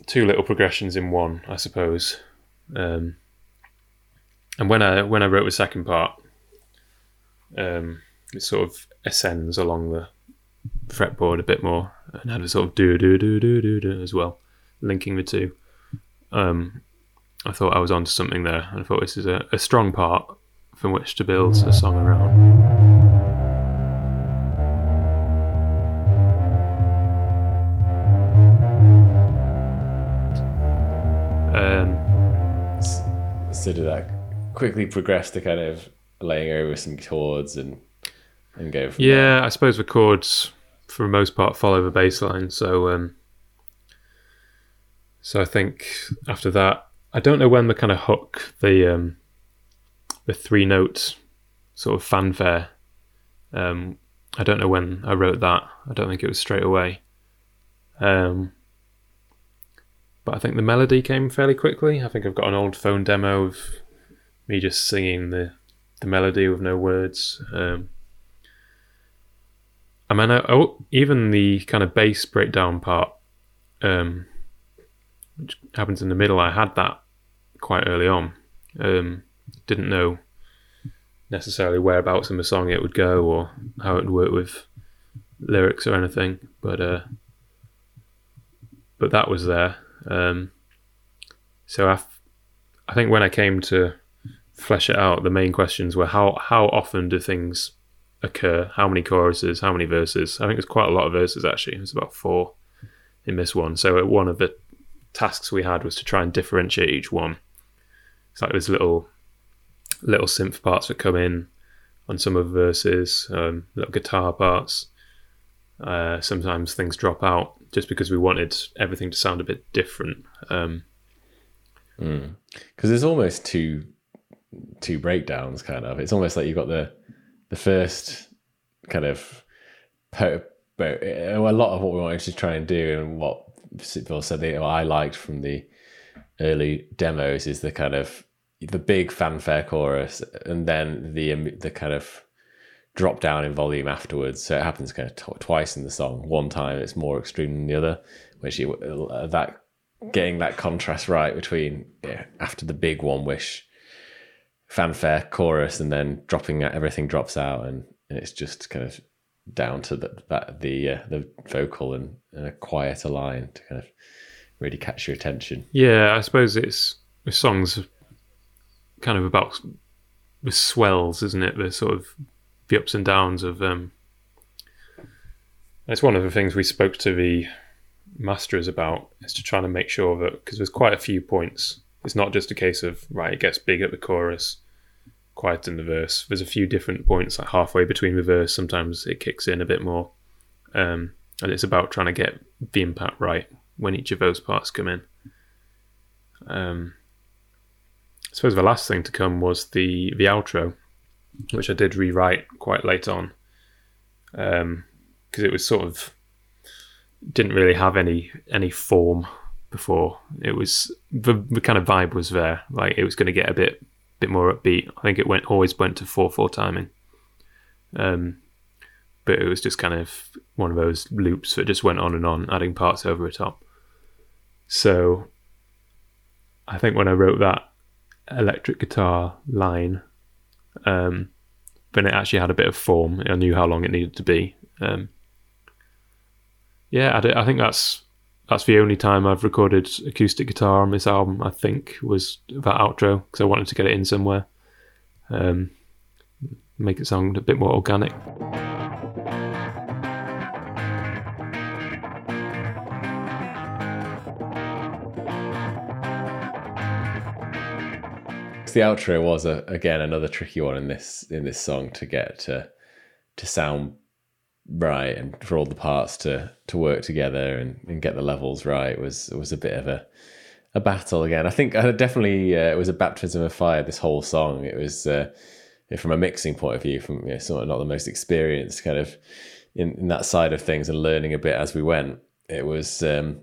two little progressions in one, I suppose. Um, and when I when I wrote the second part, um, it sort of ascends along the fretboard a bit more and had a sort of do do do do do do as well, linking the two. Um, I thought I was onto something there, and I thought this is a, a strong part from which to build a song around. Um, So did that quickly progress to kind of laying over some chords and and go from there? Yeah, I suppose the chords, for the most part, follow the bass line. So, um, so I think after that, I don't know when the kind of hook, the um, the three notes sort of fanfare. Um, I don't know when I wrote that. I don't think it was straight away. Um, but I think the melody came fairly quickly. I think I've got an old phone demo of me just singing the the melody with no words. Um, I mean, I, I- even the kind of bass breakdown part, um, which happens in the middle, I had that quite early on. Um, didn't know necessarily whereabouts in the song it would go or how it would work with lyrics or anything, but uh, but that was there. Um, so I, f- I think when I came to flesh it out, the main questions were how how often do things occur? How many choruses? How many verses? I think there's quite a lot of verses actually. It's about four in this one. So uh, one of the tasks we had was to try and differentiate each one. It's like there's little little synth parts that come in on some of the verses, um, little guitar parts. Uh, sometimes things drop out just because we wanted everything to sound a bit different. Um, because there's almost two two breakdowns kind of it's almost like you've got the the first kind of po- bo- a lot of what we wanted to try and do and what Bill said that I liked from the early demos is the kind of the big fanfare chorus and then the the kind of drop down in volume afterwards. So it happens kind of tw- twice in the song. One time it's more extreme than the other which uh, that getting that contrast right between yeah, after the big one wish fanfare chorus and then dropping out everything drops out and, and it's just kind of down to the that the uh, the vocal and, and a quieter line to kind of really catch your attention yeah, I suppose it's the song's kind of about the swells, isn't it? The sort of the ups and downs of. Um, it's one of the things we spoke to the masters about is to try to make sure that because there's quite a few points. It's not just a case of right, it gets big at the chorus, quiet in the verse. There's a few different points like halfway between the verse. Sometimes it kicks in a bit more, um, and it's about trying to get the impact right when each of those parts come in. Um, I suppose the last thing to come was the the outro, which I did rewrite quite late on, because it was sort of didn't really have any any form before. It was the the kind of vibe was there, like it was going to get a bit bit more upbeat. I think it went always went to four four timing, um, but it was just kind of one of those loops that just went on and on, adding parts over the top. So I think when I wrote that electric guitar line, um, then it actually had a bit of form. I knew how long it needed to be. Um, yeah, I, think that's that's the only time I've recorded acoustic guitar on this album. I think was that outro because I wanted to get it in somewhere, um, make it sound a bit more organic. The outro was a, again another tricky one in this in this song to get to to sound right and for all the parts to to work together and, and get the levels right was was a bit of a a battle again. I think uh, definitely uh, it was a baptism of fire. This whole song, it was uh, from a mixing point of view, from you know, sort of not the most experienced kind of in, in that side of things and learning a bit as we went. It was um,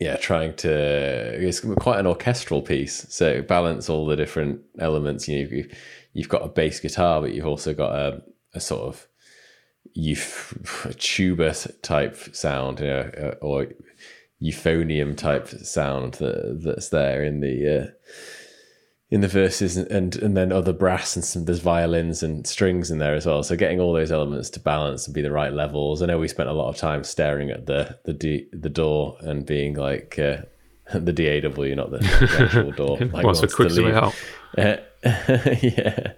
yeah, trying to it's quite an orchestral piece. So balance all the different elements. You know, you've, you've got a bass guitar, but you've also got a, a sort of euph- a tuba type sound, you know, or euphonium type sound that that's there in the uh, in the verses, and and then other brass and some there's violins and strings in there as well. So getting all those elements to balance and be the right levels. I know we spent a lot of time staring at the the D, the door and being like. Uh, the DAW, not the, the actual door. Like What's the wants to leave. out? Uh, yeah,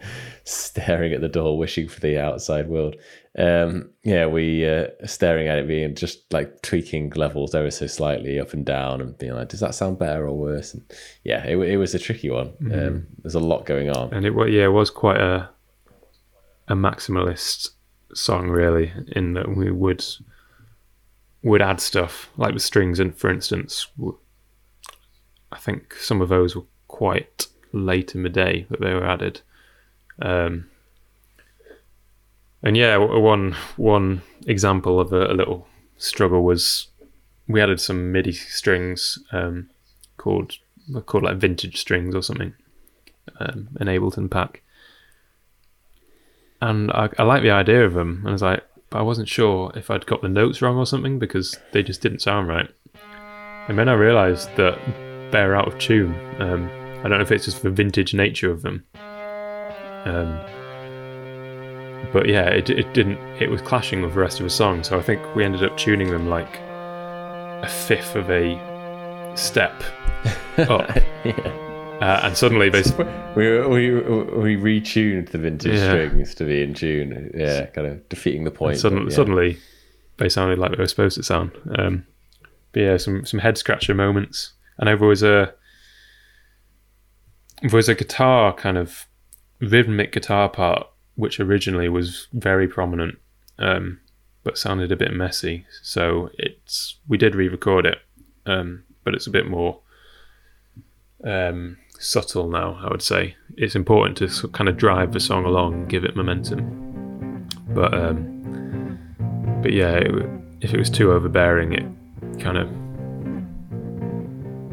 staring at the door, wishing for the outside world. Um, yeah, we uh, staring at it, being just like tweaking levels ever so slightly up and down, and being like, "Does that sound better or worse?" And yeah, it, it was a tricky one. Um, there's a lot going on. and it wa- yeah it was quite a a maximalist song really in that we would would add stuff like the strings and for instance I think some of those were quite late in the day that they were added um, and yeah one one example of a, a little struggle was we added some MIDI strings um, called called like vintage strings or something um, an Ableton pack. And I, I like the idea of them. And I was like, but I wasn't sure if I'd got the notes wrong or something because they just didn't sound right. And then I realised that they're out of tune. Um, I don't know if it's just the vintage nature of them. Um, but yeah, it, it didn't. It was clashing with the rest of the song, so I think we ended up tuning them like a fifth of a step up, yeah. uh, and suddenly they We, we we retuned the vintage Yeah. strings to be in tune. Yeah, kind of defeating the point. suddenly, but yeah. suddenly they sounded like they were supposed to sound. Um, but yeah, some some head scratcher moments. And there was a there was a guitar kind of rhythmic guitar part which originally was very prominent, um, but sounded a bit messy. So it's we did re-record it, um, but it's a bit more um, subtle now. I would say it's important to kind of drive the song along, and give it momentum. But um, but yeah, it, if it was too overbearing, it kind of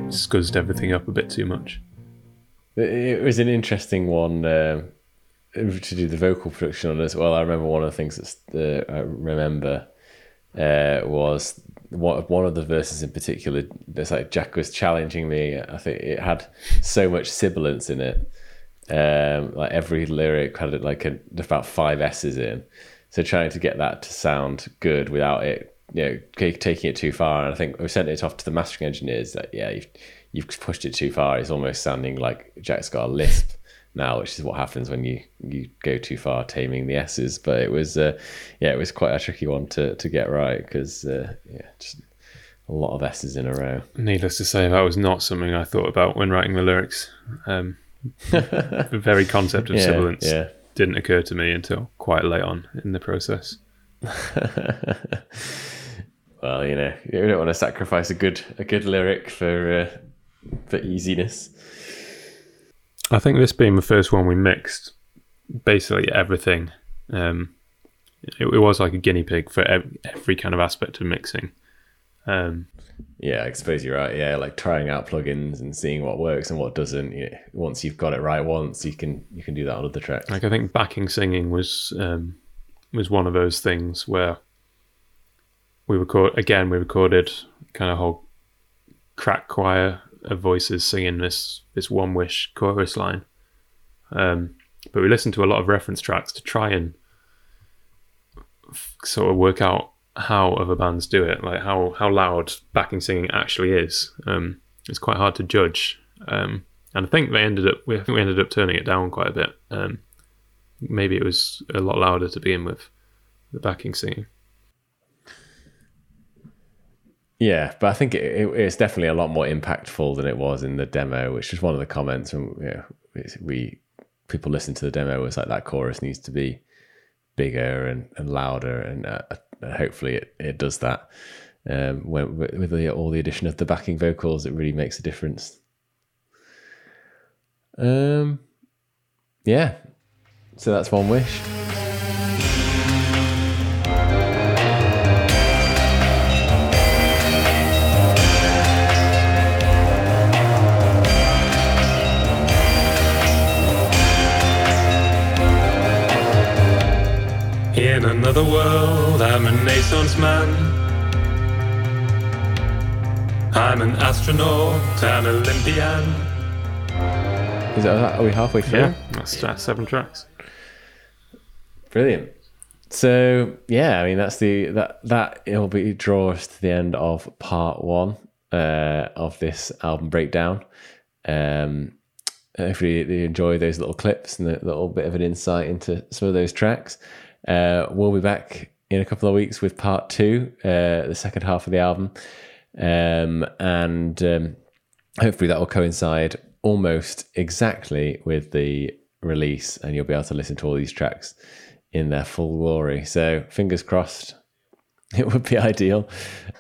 scuzzed everything up a bit too much. It was an interesting one um, to do the vocal production on as well. I remember one of the things that uh, I remember uh, was one one of the verses in particular. It's like Jack was challenging me. I think it had so much sibilance in it. Um, like every lyric had like a, about five S's in. So trying to get that to sound good without it, you know, taking it too far. And I think we sent it off to the mastering engineers that yeah, you've pushed it too far. It's almost sounding like Jack's got a lisp now, which is what happens when you you go too far taming the S's. But it was uh, yeah, it was quite a tricky one to to get right because uh, yeah, just a lot of S's in a row. Needless to say, that was not something I thought about when writing the lyrics. Um, the very concept of Yeah, sibilance yeah. didn't occur to me until quite late on in the process. Well, you know, you don't want to sacrifice a good a good lyric for uh, for easiness. I think this being the first one we mixed, basically everything. Um, it, it was like a guinea pig for ev- every kind of aspect of mixing. Um, Yeah, I suppose you're right. Yeah, like trying out plugins and seeing what works and what doesn't. You know, once you've got it right once, you can you can do that on other tracks. like I think backing singing was um, was one of those things where we record again. We recorded kind of whole crack choir of voices singing this this one wish chorus line, um, but we listened to a lot of reference tracks to try and f- sort of work out how other bands do it, like how how loud backing singing actually is. Um, it's quite hard to judge, um, and I think they ended up. We we ended up turning it down quite a bit. Um, maybe it was a lot louder to begin with, the backing singing. Yeah, but I think it, it, it's definitely a lot more impactful than it was in the demo, which is one of the comments. And you know, we people listen to the demo was like that chorus needs to be bigger and, and louder, and uh, uh, hopefully it, it does that. Um, when, with with the, all the addition of the backing vocals, it really makes a difference. Um, yeah, so that's one wish. Another world, I'm a Renaissance man. I'm an astronaut, an Olympian. Is that, are we halfway through? Yeah, that's, that's seven tracks. Brilliant. So yeah, I mean that's the that that it'll be draw us to the end of part one uh, of this album breakdown. Um, hopefully you enjoy those little clips and the little bit of an insight into some of those tracks. Uh, we'll be back in a couple of weeks with part two, uh, the second half of the album, um, and um, hopefully that will coincide almost exactly with the release, and you'll be able to listen to all these tracks in their full glory. So fingers crossed, it would be ideal.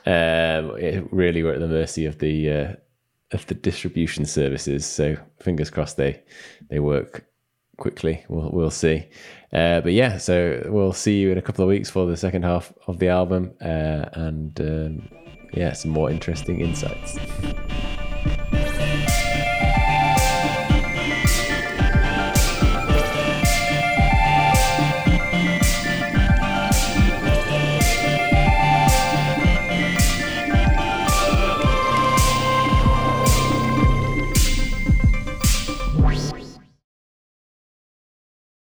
Um, it really we're at the mercy of the uh, of the distribution services. So fingers crossed they they work quickly. We'll we'll see. Uh, but yeah, so we'll see you in a couple of weeks for the second half of the album, uh, and um, yeah, some more interesting insights.